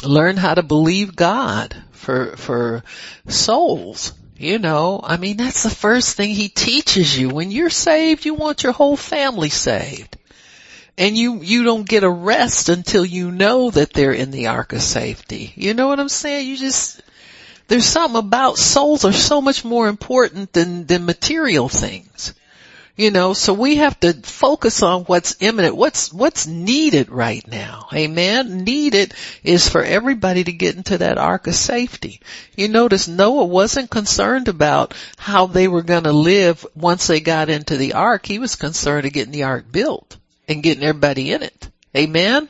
Learn how to believe God for, for souls. You know, I mean, that's the first thing he teaches you. When you're saved, you want your whole family saved. And you, you don't get a rest until you know that they're in the ark of safety. You know what I'm saying? You just, there's something about souls are so much more important than, than material things. You know, so we have to focus on what's imminent, what's, what's needed right now. Amen. Needed is for everybody to get into that ark of safety. You notice Noah wasn't concerned about how they were going to live once they got into the ark. He was concerned of getting the ark built and getting everybody in it. Amen.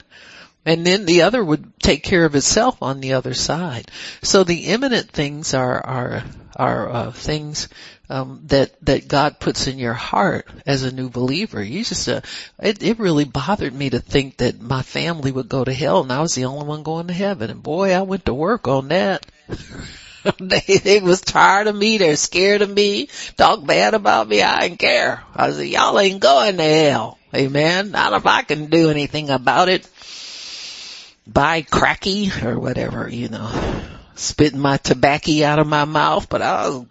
And then the other would take care of itself on the other side. So the imminent things are, are, are, uh, things um, that that God puts in your heart as a new believer. You just uh, it, it really bothered me to think that my family would go to hell and I was the only one going to heaven. And boy, I went to work on that. (laughs) they, they was tired of me. They're scared of me. Talk bad about me. I didn't care. I said, y'all ain't going to hell. Amen. Not if I can do anything about it. By cracky or whatever, you know, spitting my tobacco out of my mouth, but I was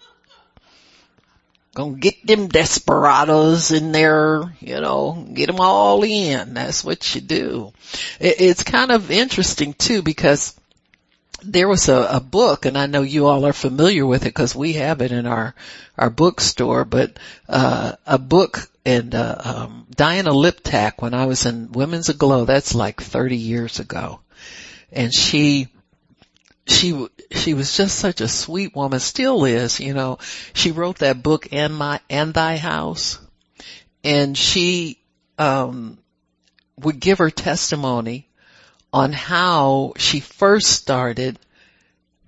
Gonna get them desperados in there, you know, get them all in. That's what you do. it's kind of interesting too because there was a, a, book, and I know you all are familiar with it because we have it in our our bookstore. But uh, a book and uh, um, Diana Liptak when I was in Women's Aglow. That's like 30 years ago, and she she she was just such a sweet woman, still is, you know. She wrote that book and my and thy house and she um would give her testimony on how she first started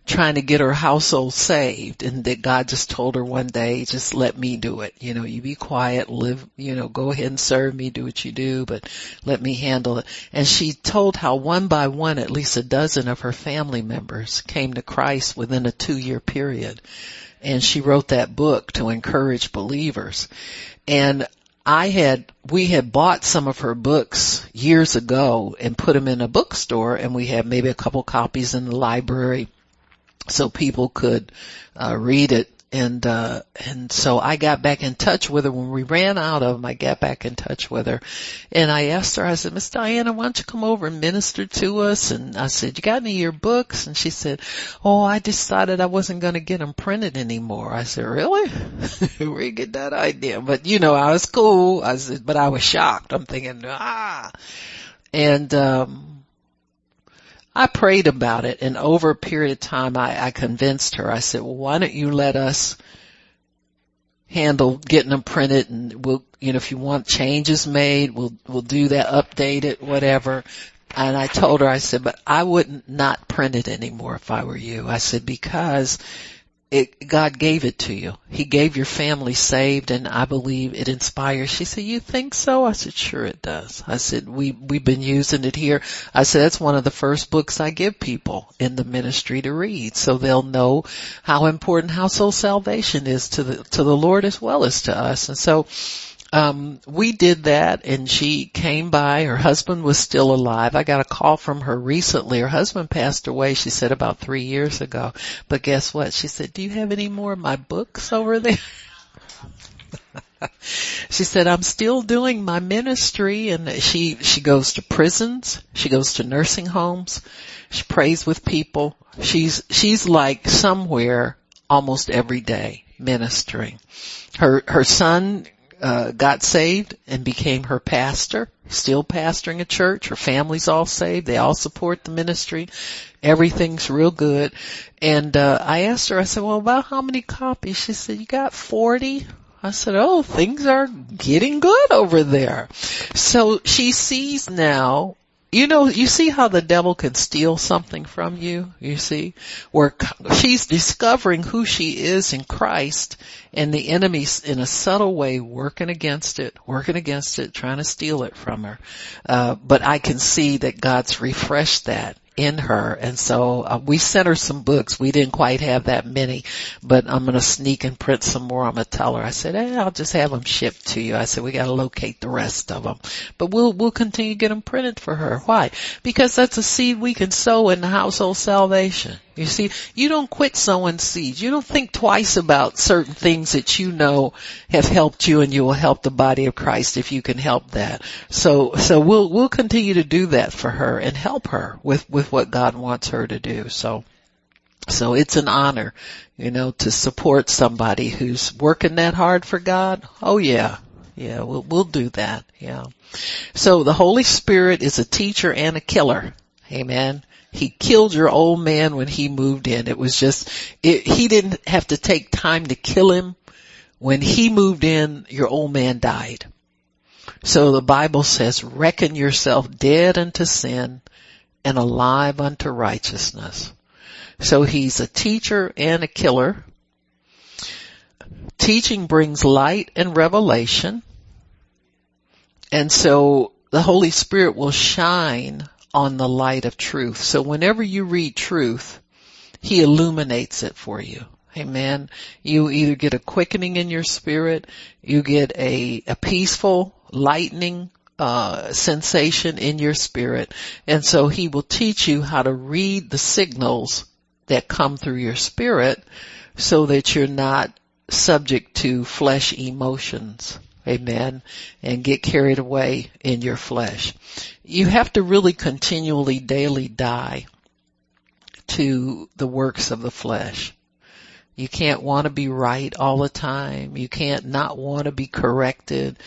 trying to get her household saved and that God just told her one day, just let me do it. You know, you be quiet, live, you know, go ahead and serve me, do what you do, but let me handle it. And she told how one by one, at least a dozen of her family members came to Christ within a two year period. And she wrote that book to encourage believers. And I had, we had bought some of her books years ago and put them in a bookstore and we had maybe a couple copies in the library so people could uh, read it. And uh, and so I got back in touch with her when we ran out of them. I got back in touch with her, and I asked her. I said, Miss Diana, why don't you come over and minister to us? And I said, you got any of your books? And she said, Oh, I decided I wasn't going to get them printed anymore. I said, Really? (laughs) Where you get that idea? But you know, I was cool. I said, but I was shocked. I'm thinking, ah. And um I prayed about it and over a period of time I, I convinced her. I said, well, why don't you let us handle getting them printed and we'll, you know, if you want changes made, we'll, we'll do that, update it, whatever. And I told her, I said, but I wouldn't not print it anymore if I were you. I said, because it, God gave it to you. He gave your family saved and I believe it inspires. She said, you think so? I said, sure it does. I said, we, we've been using it here. I said, that's one of the first books I give people in the ministry to read so they'll know how important household salvation is to the, to the Lord as well as to us. And so, um, we did that and she came by. Her husband was still alive. I got a call from her recently. Her husband passed away, she said about three years ago. But guess what? She said, do you have any more of my books over there? (laughs) she said, I'm still doing my ministry and she, she goes to prisons. She goes to nursing homes. She prays with people. She's, she's like somewhere almost every day ministering. Her, her son uh, got saved and became her pastor, still pastoring a church. Her family's all saved. They all support the ministry. Everything's real good. And, uh, I asked her, I said, well, about how many copies? She said, you got 40? I said, oh, things are getting good over there. So she sees now you know, you see how the devil can steal something from you, you see, where she's discovering who she is in Christ and the enemy's in a subtle way working against it, working against it, trying to steal it from her. Uh, but I can see that God's refreshed that in her. And so uh, we sent her some books. We didn't quite have that many, but I'm going to sneak and print some more. I'm going to tell her. I said, hey, I'll just have them shipped to you. I said, we got to locate the rest of them, but we'll, we'll continue to get them printed for her. Why? Because that's a seed we can sow in the household salvation. You see, you don't quit sowing seeds. You don't think twice about certain things that you know have helped you and you will help the body of Christ if you can help that. So, so we'll, we'll continue to do that for her and help her with, with what God wants her to do. So, so it's an honor, you know, to support somebody who's working that hard for God. Oh yeah. Yeah, we'll, we'll do that. Yeah. So the Holy Spirit is a teacher and a killer. Amen. He killed your old man when he moved in. It was just, it, he didn't have to take time to kill him. When he moved in, your old man died. So the Bible says, reckon yourself dead unto sin and alive unto righteousness. So he's a teacher and a killer. Teaching brings light and revelation. And so the Holy Spirit will shine on the light of truth. So whenever you read truth, He illuminates it for you. Amen. You either get a quickening in your spirit, you get a, a peaceful, lightning, uh, sensation in your spirit. And so he will teach you how to read the signals that come through your spirit so that you're not subject to flesh emotions. Amen. And get carried away in your flesh. You have to really continually daily die to the works of the flesh. You can't want to be right all the time. You can't not want to be corrected.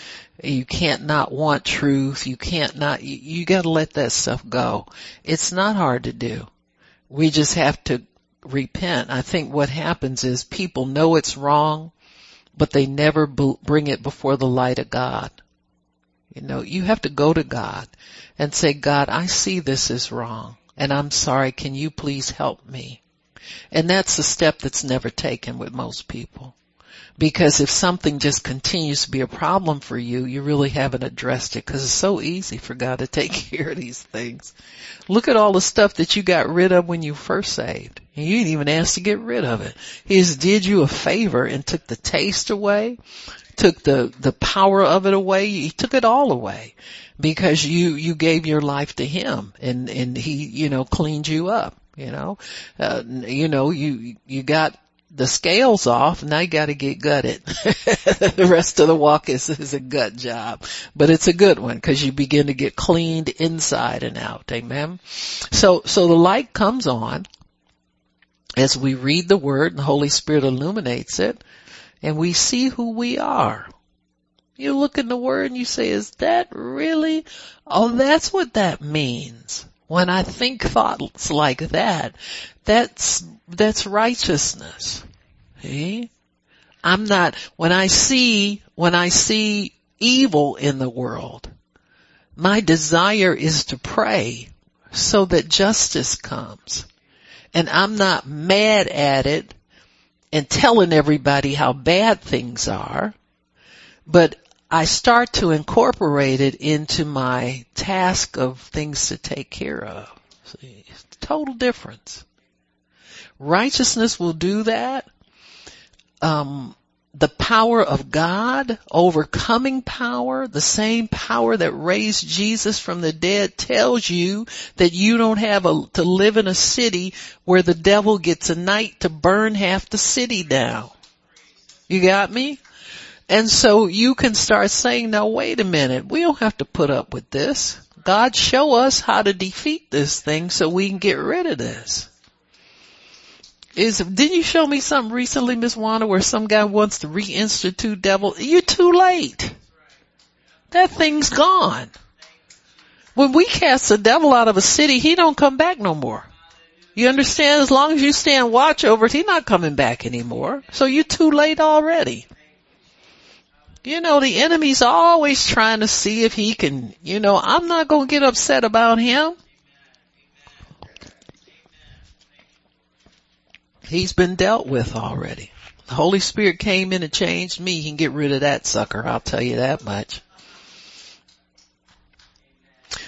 You can't not want truth. You can't not, you, you gotta let that stuff go. It's not hard to do. We just have to repent. I think what happens is people know it's wrong but they never bring it before the light of God. You know, you have to go to God and say, God, I see this is wrong and I'm sorry. Can you please help me? And that's a step that's never taken with most people. Because if something just continues to be a problem for you, you really haven't addressed it because it's so easy for God to take (laughs) care of these things. Look at all the stuff that you got rid of when you first saved. You didn't even ask to get rid of it. He just did you a favor and took the taste away, took the, the power of it away. He took it all away because you, you gave your life to Him and, and He, you know, cleaned you up. You know, uh, you know, you, you got the scales off, now you gotta get gutted. (laughs) the rest of the walk is, is a gut job. But it's a good one because you begin to get cleaned inside and out. Amen. So, so the light comes on as we read the word and the Holy Spirit illuminates it and we see who we are. You look in the word and you say, is that really? Oh, that's what that means. When I think thoughts like that, that's, that's righteousness. See? I'm not, when I see, when I see evil in the world, my desire is to pray so that justice comes. And I'm not mad at it and telling everybody how bad things are, but I start to incorporate it into my task of things to take care of. See, total difference. Righteousness will do that. Um, the power of God, overcoming power, the same power that raised Jesus from the dead tells you that you don't have a, to live in a city where the devil gets a night to burn half the city down. You got me? And so you can start saying, now wait a minute, we don't have to put up with this. God show us how to defeat this thing so we can get rid of this. Is, didn't you show me something recently, Miss Wanda, where some guy wants to reinstitute devil? You're too late. That thing's gone. When we cast the devil out of a city, he don't come back no more. You understand? As long as you stand watch over it, he's not coming back anymore. So you're too late already. You know, the enemy's always trying to see if he can, you know, I'm not going to get upset about him. He's been dealt with already. The Holy Spirit came in and changed me. He can get rid of that sucker. I'll tell you that much.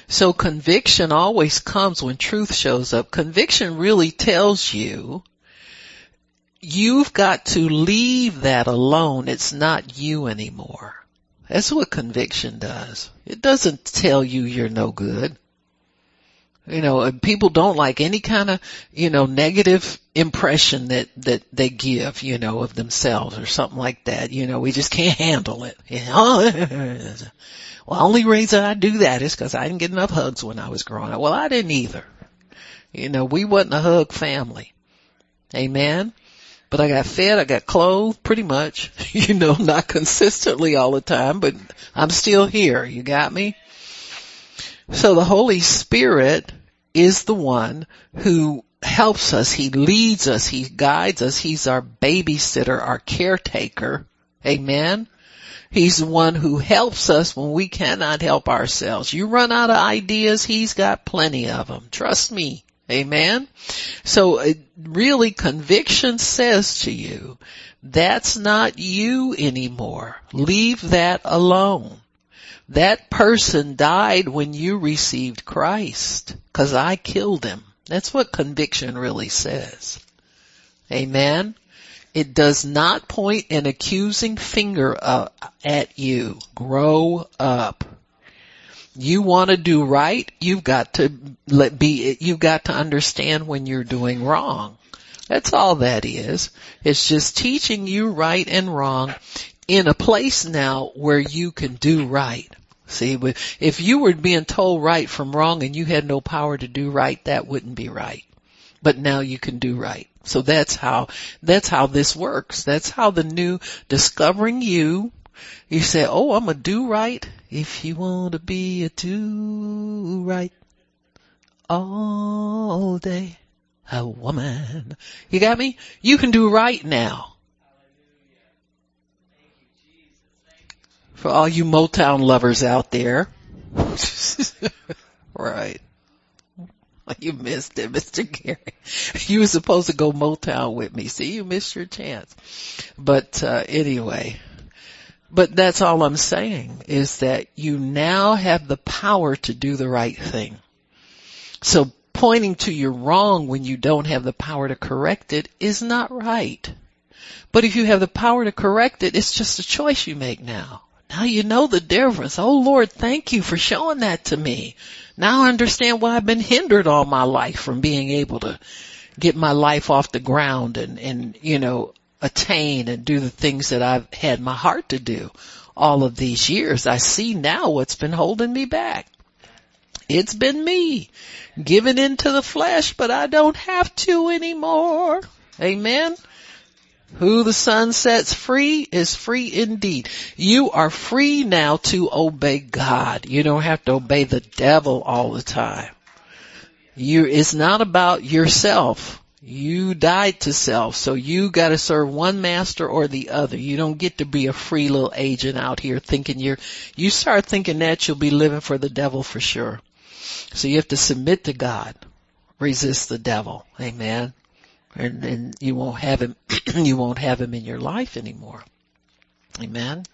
So conviction always comes when truth shows up. Conviction really tells you you've got to leave that alone. It's not you anymore. That's what conviction does. It doesn't tell you you're no good. You know, people don't like any kind of, you know, negative impression that, that they give, you know, of themselves or something like that. You know, we just can't handle it. You know? (laughs) well, only reason I do that is because I didn't get enough hugs when I was growing up. Well, I didn't either. You know, we wasn't a hug family. Amen. But I got fed, I got clothed pretty much, (laughs) you know, not consistently all the time, but I'm still here. You got me? So the Holy Spirit is the one who helps us. He leads us. He guides us. He's our babysitter, our caretaker. Amen. He's the one who helps us when we cannot help ourselves. You run out of ideas, he's got plenty of them. Trust me. Amen. So uh, really conviction says to you, that's not you anymore. Leave that alone. That person died when you received Christ because I killed him. That's what conviction really says. Amen. It does not point an accusing finger uh, at you. Grow up you want to do right, you've got to let be, you've got to understand when you're doing wrong. That's all that is. It's just teaching you right and wrong in a place now where you can do right. See, if you were being told right from wrong and you had no power to do right, that wouldn't be right. But now you can do right. So that's how, that's how this works. That's how the new discovering you, you say, oh, I'm a do right. If you want to be a do right all day, a woman. You got me? You can do right now. For all you Motown lovers out there. (laughs) right. (laughs) you missed it, Mr. Gary. (laughs) You were supposed to go Motown with me. See, you missed your chance. But, uh, anyway. But that's all I'm saying is that you now have the power to do the right thing. So pointing to your wrong when you don't have the power to correct it is not right. But if you have the power to correct it, it's just a choice you make now. Now you know the difference. Oh Lord, thank you for showing that to me. Now I understand why I've been hindered all my life from being able to get my life off the ground and, and, you know, attain and do the things that I've had my heart to do all of these years. I see now what's been holding me back. It's been me giving into the flesh, but I don't have to anymore. Amen. Who the Son sets free is free indeed. You are free now to obey God. You don't have to obey the devil all the time. You, it's not about yourself. You died to self, so you gotta serve one master or the other. You don't get to be a free little agent out here thinking you're, you start thinking that you'll be living for the devil for sure. So you have to submit to God. Resist the devil. Amen and, you won't have him, (clears throat) you won't have him in your life anymore. Amen.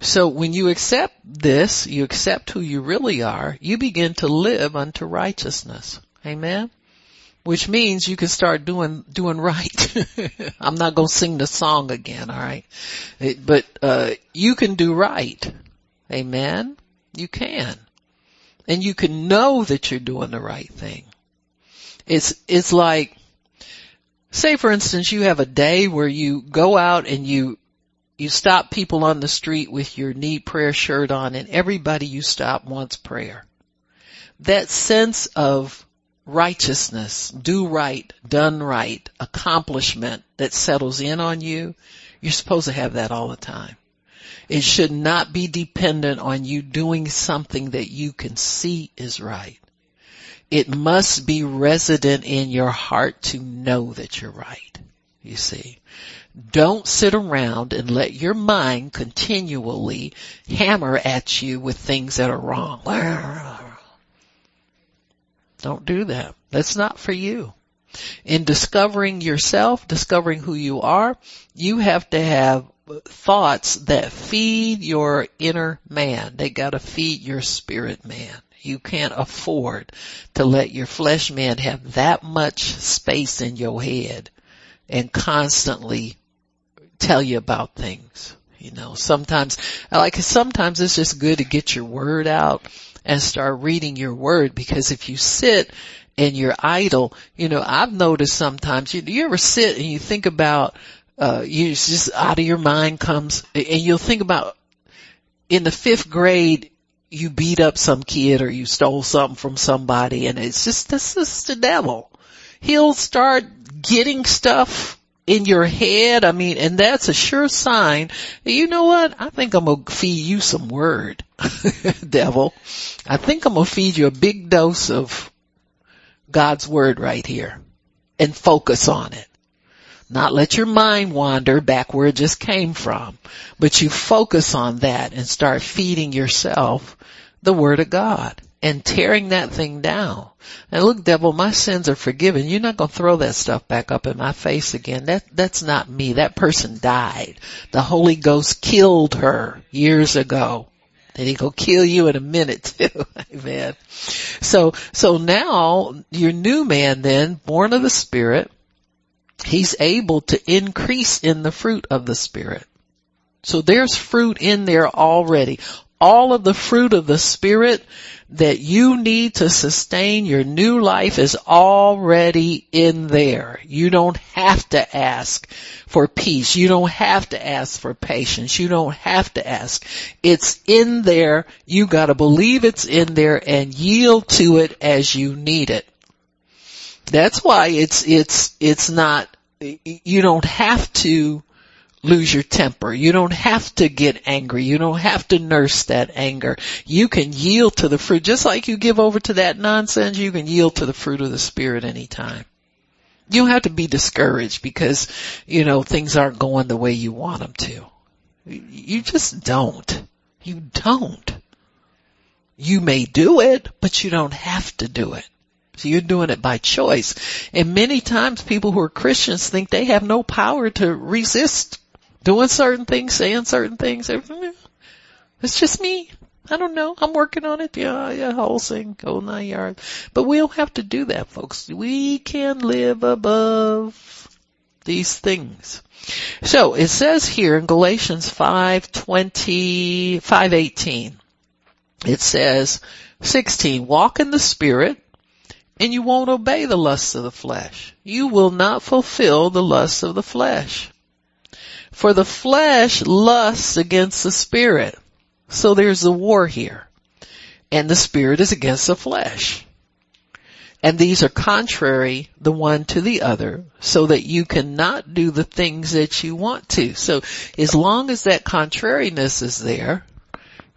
So when you accept this, you accept who you really are, you begin to live unto righteousness. Amen. Which means you can start doing, doing right. (laughs) I'm not gonna sing the song again, alright? But, uh, you can do right. Amen. You can. And you can know that you're doing the right thing. It's, it's like, say for instance you have a day where you go out and you you stop people on the street with your knee prayer shirt on and everybody you stop wants prayer. That sense of righteousness, do right, done right, accomplishment that settles in on you, you're supposed to have that all the time. It should not be dependent on you doing something that you can see is right. It must be resident in your heart to know that you're right. You see. Don't sit around and let your mind continually hammer at you with things that are wrong. Don't do that. That's not for you. In discovering yourself, discovering who you are, you have to have thoughts that feed your inner man. They gotta feed your spirit man. You can't afford to let your flesh man have that much space in your head and constantly tell you about things. You know, sometimes, I like sometimes it's just good to get your word out and start reading your word because if you sit and you're idle, you know, I've noticed sometimes, you, you ever sit and you think about, uh, you just out of your mind comes and you'll think about in the fifth grade, you beat up some kid or you stole something from somebody and it's just, this is the devil. He'll start getting stuff in your head. I mean, and that's a sure sign. You know what? I think I'm gonna feed you some word, (laughs) devil. I think I'm gonna feed you a big dose of God's word right here and focus on it. Not let your mind wander back where it just came from, but you focus on that and start feeding yourself the word of God and tearing that thing down. And look, devil, my sins are forgiven. You're not going to throw that stuff back up in my face again. That, that's not me. That person died. The Holy Ghost killed her years ago. And he go kill you in a minute (laughs) too. Amen. So, so now your new man then, born of the Spirit, he's able to increase in the fruit of the Spirit. So there's fruit in there already. All of the fruit of the Spirit that you need to sustain your new life is already in there. You don't have to ask for peace. You don't have to ask for patience. You don't have to ask. It's in there. You gotta believe it's in there and yield to it as you need it. That's why it's, it's, it's not, you don't have to lose your temper. You don't have to get angry. You don't have to nurse that anger. You can yield to the fruit. Just like you give over to that nonsense, you can yield to the fruit of the spirit anytime. You don't have to be discouraged because, you know, things aren't going the way you want them to. You just don't. You don't. You may do it, but you don't have to do it. So you're doing it by choice. And many times people who are Christians think they have no power to resist doing certain things, saying certain things. Hmm, it's just me. I don't know. I'm working on it. Yeah, yeah, whole thing, whole nine yards. But we don't have to do that, folks. We can live above these things. So it says here in Galatians 5:20, 5:18, it says 16, walk in the spirit and you won't obey the lusts of the flesh. You will not fulfill the lusts of the flesh. For the flesh lusts against the spirit. So there's a war here. And the spirit is against the flesh. And these are contrary the one to the other so that you cannot do the things that you want to. So as long as that contrariness is there,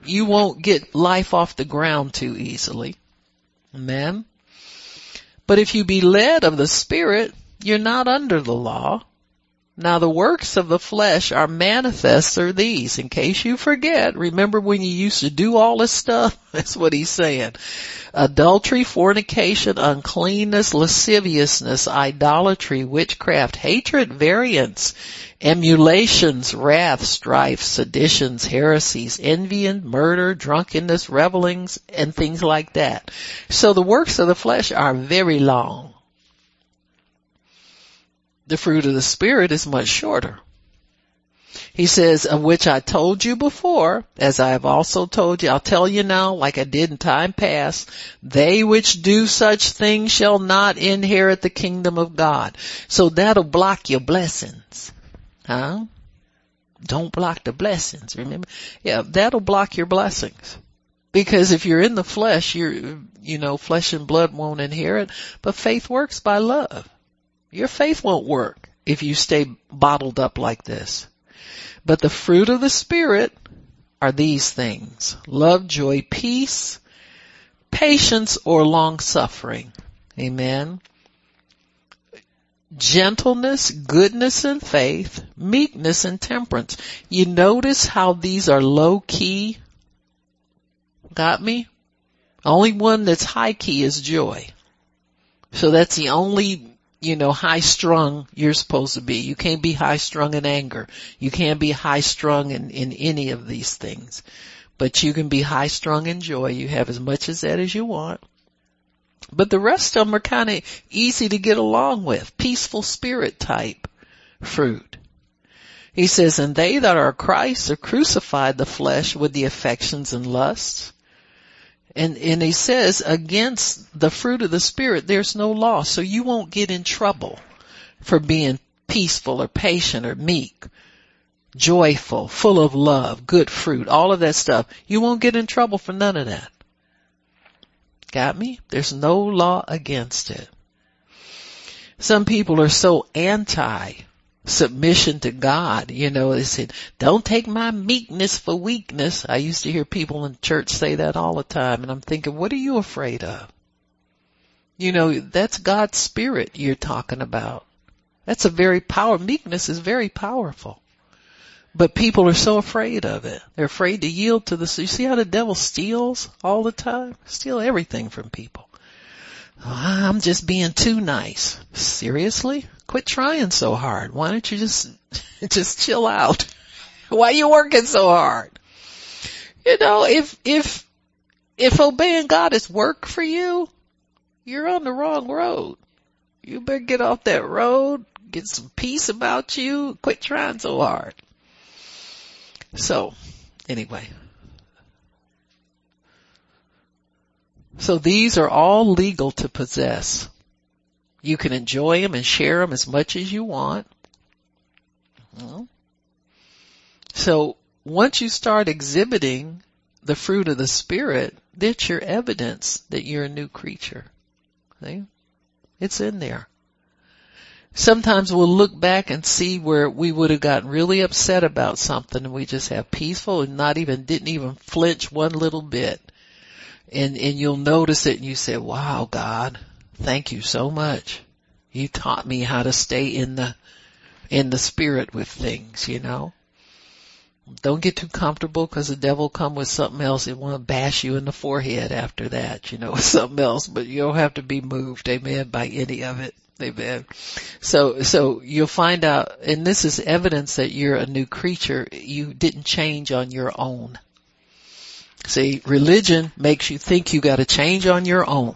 you won't get life off the ground too easily. Amen. But if you be led of the Spirit, you're not under the law. Now the works of the flesh are manifest are these. In case you forget, remember when you used to do all this stuff? (laughs) That's what he's saying. Adultery, fornication, uncleanness, lasciviousness, idolatry, witchcraft, hatred, variance, emulations, wrath, strife, seditions, heresies, envying, murder, drunkenness, revelings, and things like that. So the works of the flesh are very long the fruit of the Spirit is much shorter. He says, of which I told you before, as I have also told you, I'll tell you now, like I did in time past, they which do such things shall not inherit the kingdom of God. So that'll block your blessings. Huh? Don't block the blessings, remember? Yeah, that'll block your blessings. Because if you're in the flesh, you're, you know, flesh and blood won't inherit, but faith works by love. Your faith won't work if you stay bottled up like this. But the fruit of the Spirit are these things. Love, joy, peace, patience or long suffering. Amen. Gentleness, goodness and faith, meekness and temperance. You notice how these are low key? Got me? Only one that's high key is joy. So that's the only you know, high strung you're supposed to be. You can't be high strung in anger. You can't be high strung in, in any of these things. But you can be high strung in joy. You have as much as that as you want. But the rest of them are kind of easy to get along with. Peaceful spirit type fruit. He says, and they that are Christ have crucified the flesh with the affections and lusts. And, and he says against the fruit of the spirit, there's no law. So you won't get in trouble for being peaceful or patient or meek, joyful, full of love, good fruit, all of that stuff. You won't get in trouble for none of that. Got me? There's no law against it. Some people are so anti submission to God. You know, they said, don't take my meekness for weakness. I used to hear people in church say that all the time and I'm thinking, what are you afraid of? You know, that's God's spirit you're talking about. That's a very power, meekness is very powerful. But people are so afraid of it. They're afraid to yield to the, you see how the devil steals all the time? Steal everything from people. I'm just being too nice. Seriously? Quit trying so hard. Why don't you just, (laughs) just chill out? Why are you working so hard? You know, if, if, if obeying God is work for you, you're on the wrong road. You better get off that road, get some peace about you, quit trying so hard. So, anyway, So these are all legal to possess. You can enjoy them and share them as much as you want. So once you start exhibiting the fruit of the spirit, that's your evidence that you're a new creature. See? It's in there. Sometimes we'll look back and see where we would have gotten really upset about something and we just have peaceful and not even, didn't even flinch one little bit and, and you'll notice it and you say, wow, God, thank you so much. You taught me how to stay in the, in the spirit with things, you know. Don't get too comfortable because the devil come with something else. He want to bash you in the forehead after that, you know, (laughs) with something else, but you don't have to be moved, amen, by any of it. Amen. So, so you'll find out, and this is evidence that you're a new creature. You didn't change on your own. See, religion makes you think you gotta change on your own.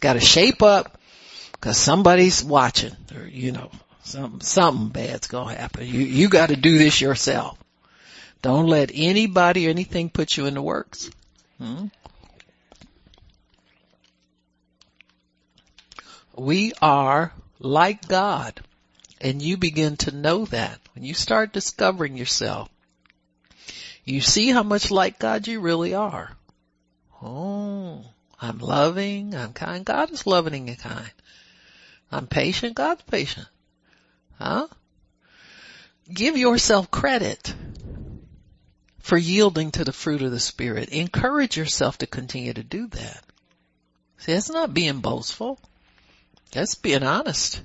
You gotta shape up because somebody's watching or, you know, some, something bad's gonna happen. You, you gotta do this yourself. Don't let anybody or anything put you in the works. Hmm? We are like God. And you begin to know that when you start discovering yourself. You see how much like God you really are. Oh, I'm loving, I'm kind. God is loving and kind. I'm patient, God's patient. Huh? Give yourself credit for yielding to the fruit of the Spirit. Encourage yourself to continue to do that. See, that's not being boastful. That's being honest.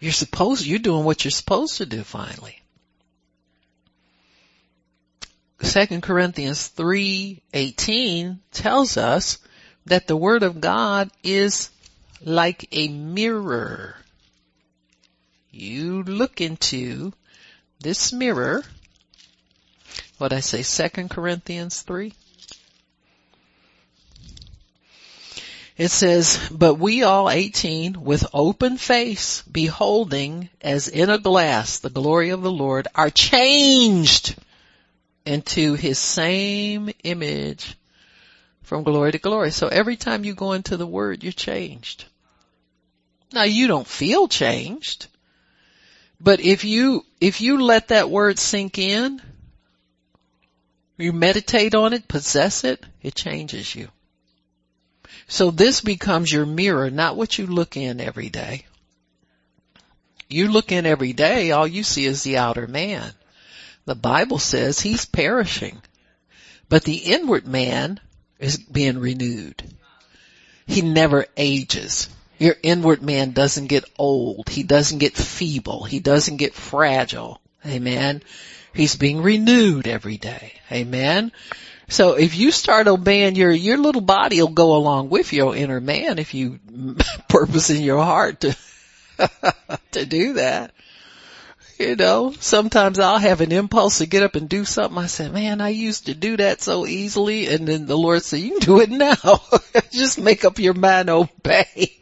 You're supposed, you're doing what you're supposed to do finally. 2 Corinthians 3:18 tells us that the word of God is like a mirror. You look into this mirror. What I say 2 Corinthians 3 It says, but we all 18 with open face beholding as in a glass the glory of the Lord are changed into his same image from glory to glory. So every time you go into the word, you're changed. Now you don't feel changed, but if you, if you let that word sink in, you meditate on it, possess it, it changes you. So this becomes your mirror, not what you look in every day. You look in every day, all you see is the outer man. The Bible says he's perishing, but the inward man is being renewed. He never ages. Your inward man doesn't get old. He doesn't get feeble. He doesn't get fragile. Amen. He's being renewed every day. Amen. So if you start obeying your, your little body will go along with your inner man if you (laughs) purpose in your heart to, (laughs) to do that. You know, sometimes I'll have an impulse to get up and do something. I said, man, I used to do that so easily. And then the Lord said, you can do it now. (laughs) Just make up your mind, obey.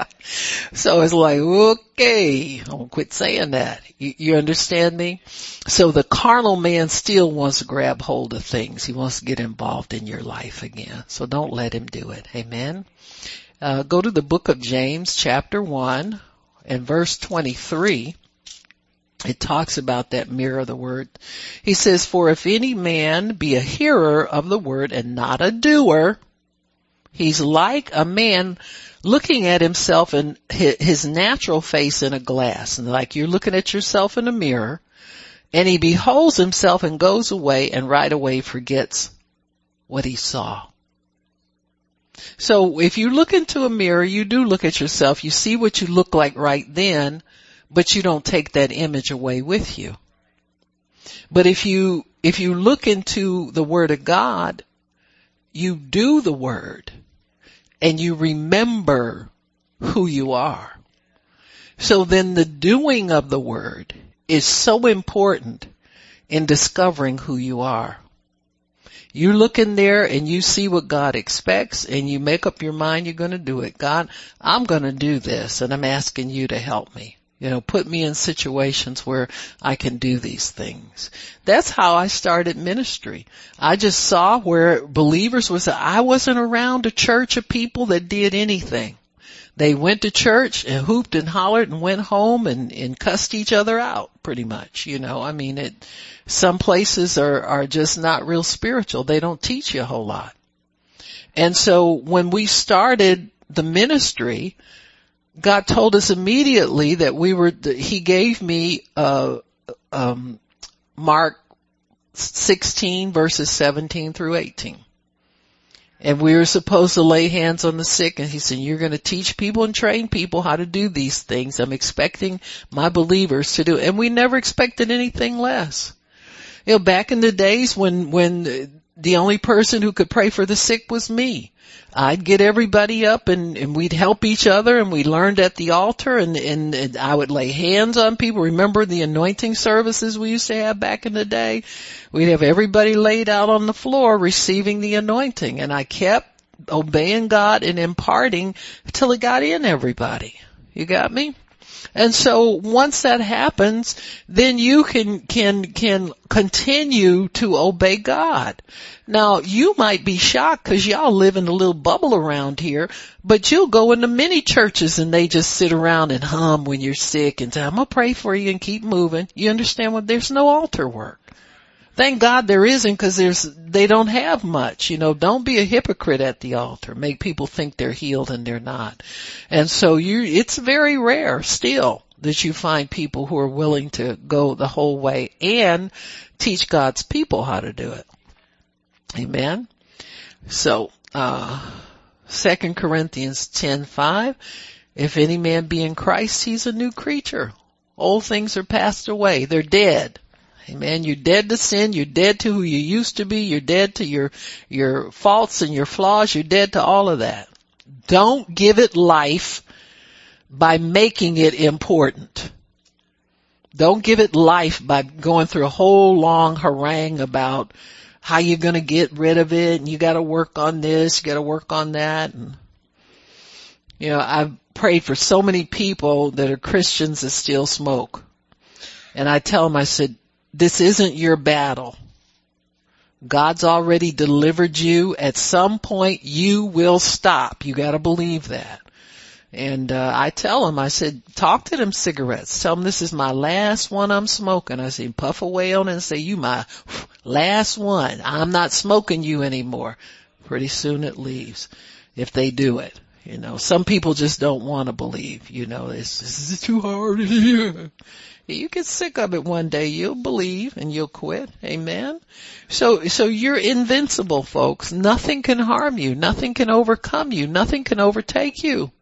(laughs) so it's like, okay, I'll quit saying that. You, you, understand me? So the carnal man still wants to grab hold of things. He wants to get involved in your life again. So don't let him do it. Amen. Uh, go to the book of James chapter 1 and verse 23. It talks about that mirror of the word. He says, for if any man be a hearer of the word and not a doer, he's like a man looking at himself in his natural face in a glass. And like you're looking at yourself in a mirror and he beholds himself and goes away and right away forgets what he saw. So if you look into a mirror, you do look at yourself, you see what you look like right then, but you don't take that image away with you. But if you, if you look into the Word of God, you do the Word and you remember who you are. So then the doing of the word is so important in discovering who you are. You look in there and you see what God expects and you make up your mind you're going to do it. God, I'm going to do this and I'm asking you to help me. You know, put me in situations where I can do these things. That's how I started ministry. I just saw where believers was, I wasn't around a church of people that did anything. They went to church and hooped and hollered and went home and, and cussed each other out pretty much. You know, I mean it, some places are, are just not real spiritual. They don't teach you a whole lot. And so when we started the ministry, God told us immediately that we were, He gave me, uh, um, Mark 16 verses 17 through 18. And we were supposed to lay hands on the sick and he said, you're going to teach people and train people how to do these things. I'm expecting my believers to do, and we never expected anything less. You know, back in the days when, when the only person who could pray for the sick was me. I'd get everybody up and, and we'd help each other and we learned at the altar and, and, and I would lay hands on people. Remember the anointing services we used to have back in the day? We'd have everybody laid out on the floor receiving the anointing and I kept obeying God and imparting till it got in everybody. You got me? And so once that happens, then you can, can, can continue to obey God. Now you might be shocked cause y'all live in a little bubble around here, but you'll go into many churches and they just sit around and hum when you're sick and say, I'm gonna pray for you and keep moving. You understand what? There's no altar work. Thank God there isn't because there's, they don't have much, you know, don't be a hypocrite at the altar. Make people think they're healed and they're not. And so you, it's very rare still that you find people who are willing to go the whole way and teach God's people how to do it. Amen. So, uh, 2 Corinthians 10:5 If any man be in Christ, he's a new creature. Old things are passed away. They're dead. Amen. You're dead to sin. You're dead to who you used to be. You're dead to your, your faults and your flaws. You're dead to all of that. Don't give it life by making it important. Don't give it life by going through a whole long harangue about how you're going to get rid of it and you got to work on this, you got to work on that. And, you know, I've prayed for so many people that are Christians that still smoke. And I tell them, I said, this isn't your battle. God's already delivered you. At some point you will stop. You gotta believe that. And uh, I tell them, I said, talk to them cigarettes. Tell them this is my last one I'm smoking. I said, puff away on it and say, you my last one. I'm not smoking you anymore. Pretty soon it leaves if they do it. You know, some people just don't want to believe. You know, it's, this is too hard. (laughs) You get sick of it one day, you'll believe and you'll quit. Amen. So, so you're invincible folks. Nothing can harm you. Nothing can overcome you. Nothing can overtake you.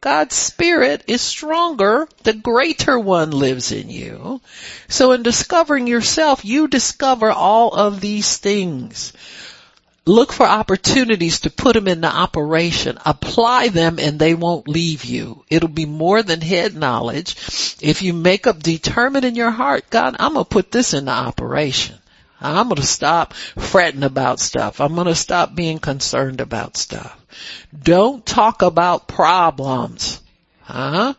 God's spirit is stronger. The greater one lives in you. So in discovering yourself, you discover all of these things look for opportunities to put them into operation. Apply them and they won't leave you. It'll be more than head knowledge. If you make up determined in your heart, God, I'm going to put this into operation. I'm going to stop fretting about stuff. I'm going to stop being concerned about stuff. Don't talk about problems. Huh?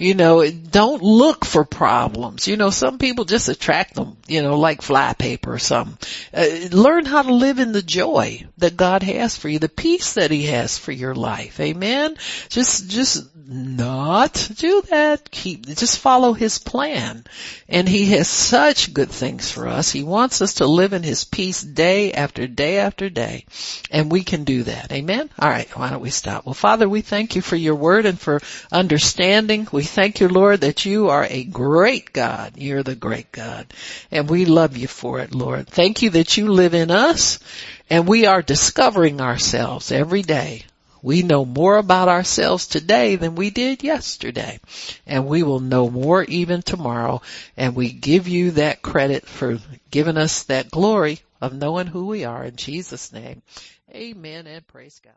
You know, don't look for problems. You know, some people just attract them, you know, like flypaper or something. Uh, learn how to live in the joy that God has for you, the peace that He has for your life. Amen? Just, just not do that. Keep, just follow His plan. And He has such good things for us. He wants us to live in His peace day after day after day. And we can do that. Amen? Alright, why don't we stop? Well, Father, we thank you for your word and for understanding. We thank you, Lord, that you are a great God. You're the great God. And we love you for it, Lord. Thank you that you live in us and we are discovering ourselves every day. We know more about ourselves today than we did yesterday. And we will know more even tomorrow. And we give you that credit for giving us that glory of knowing who we are in Jesus name. Amen and praise God.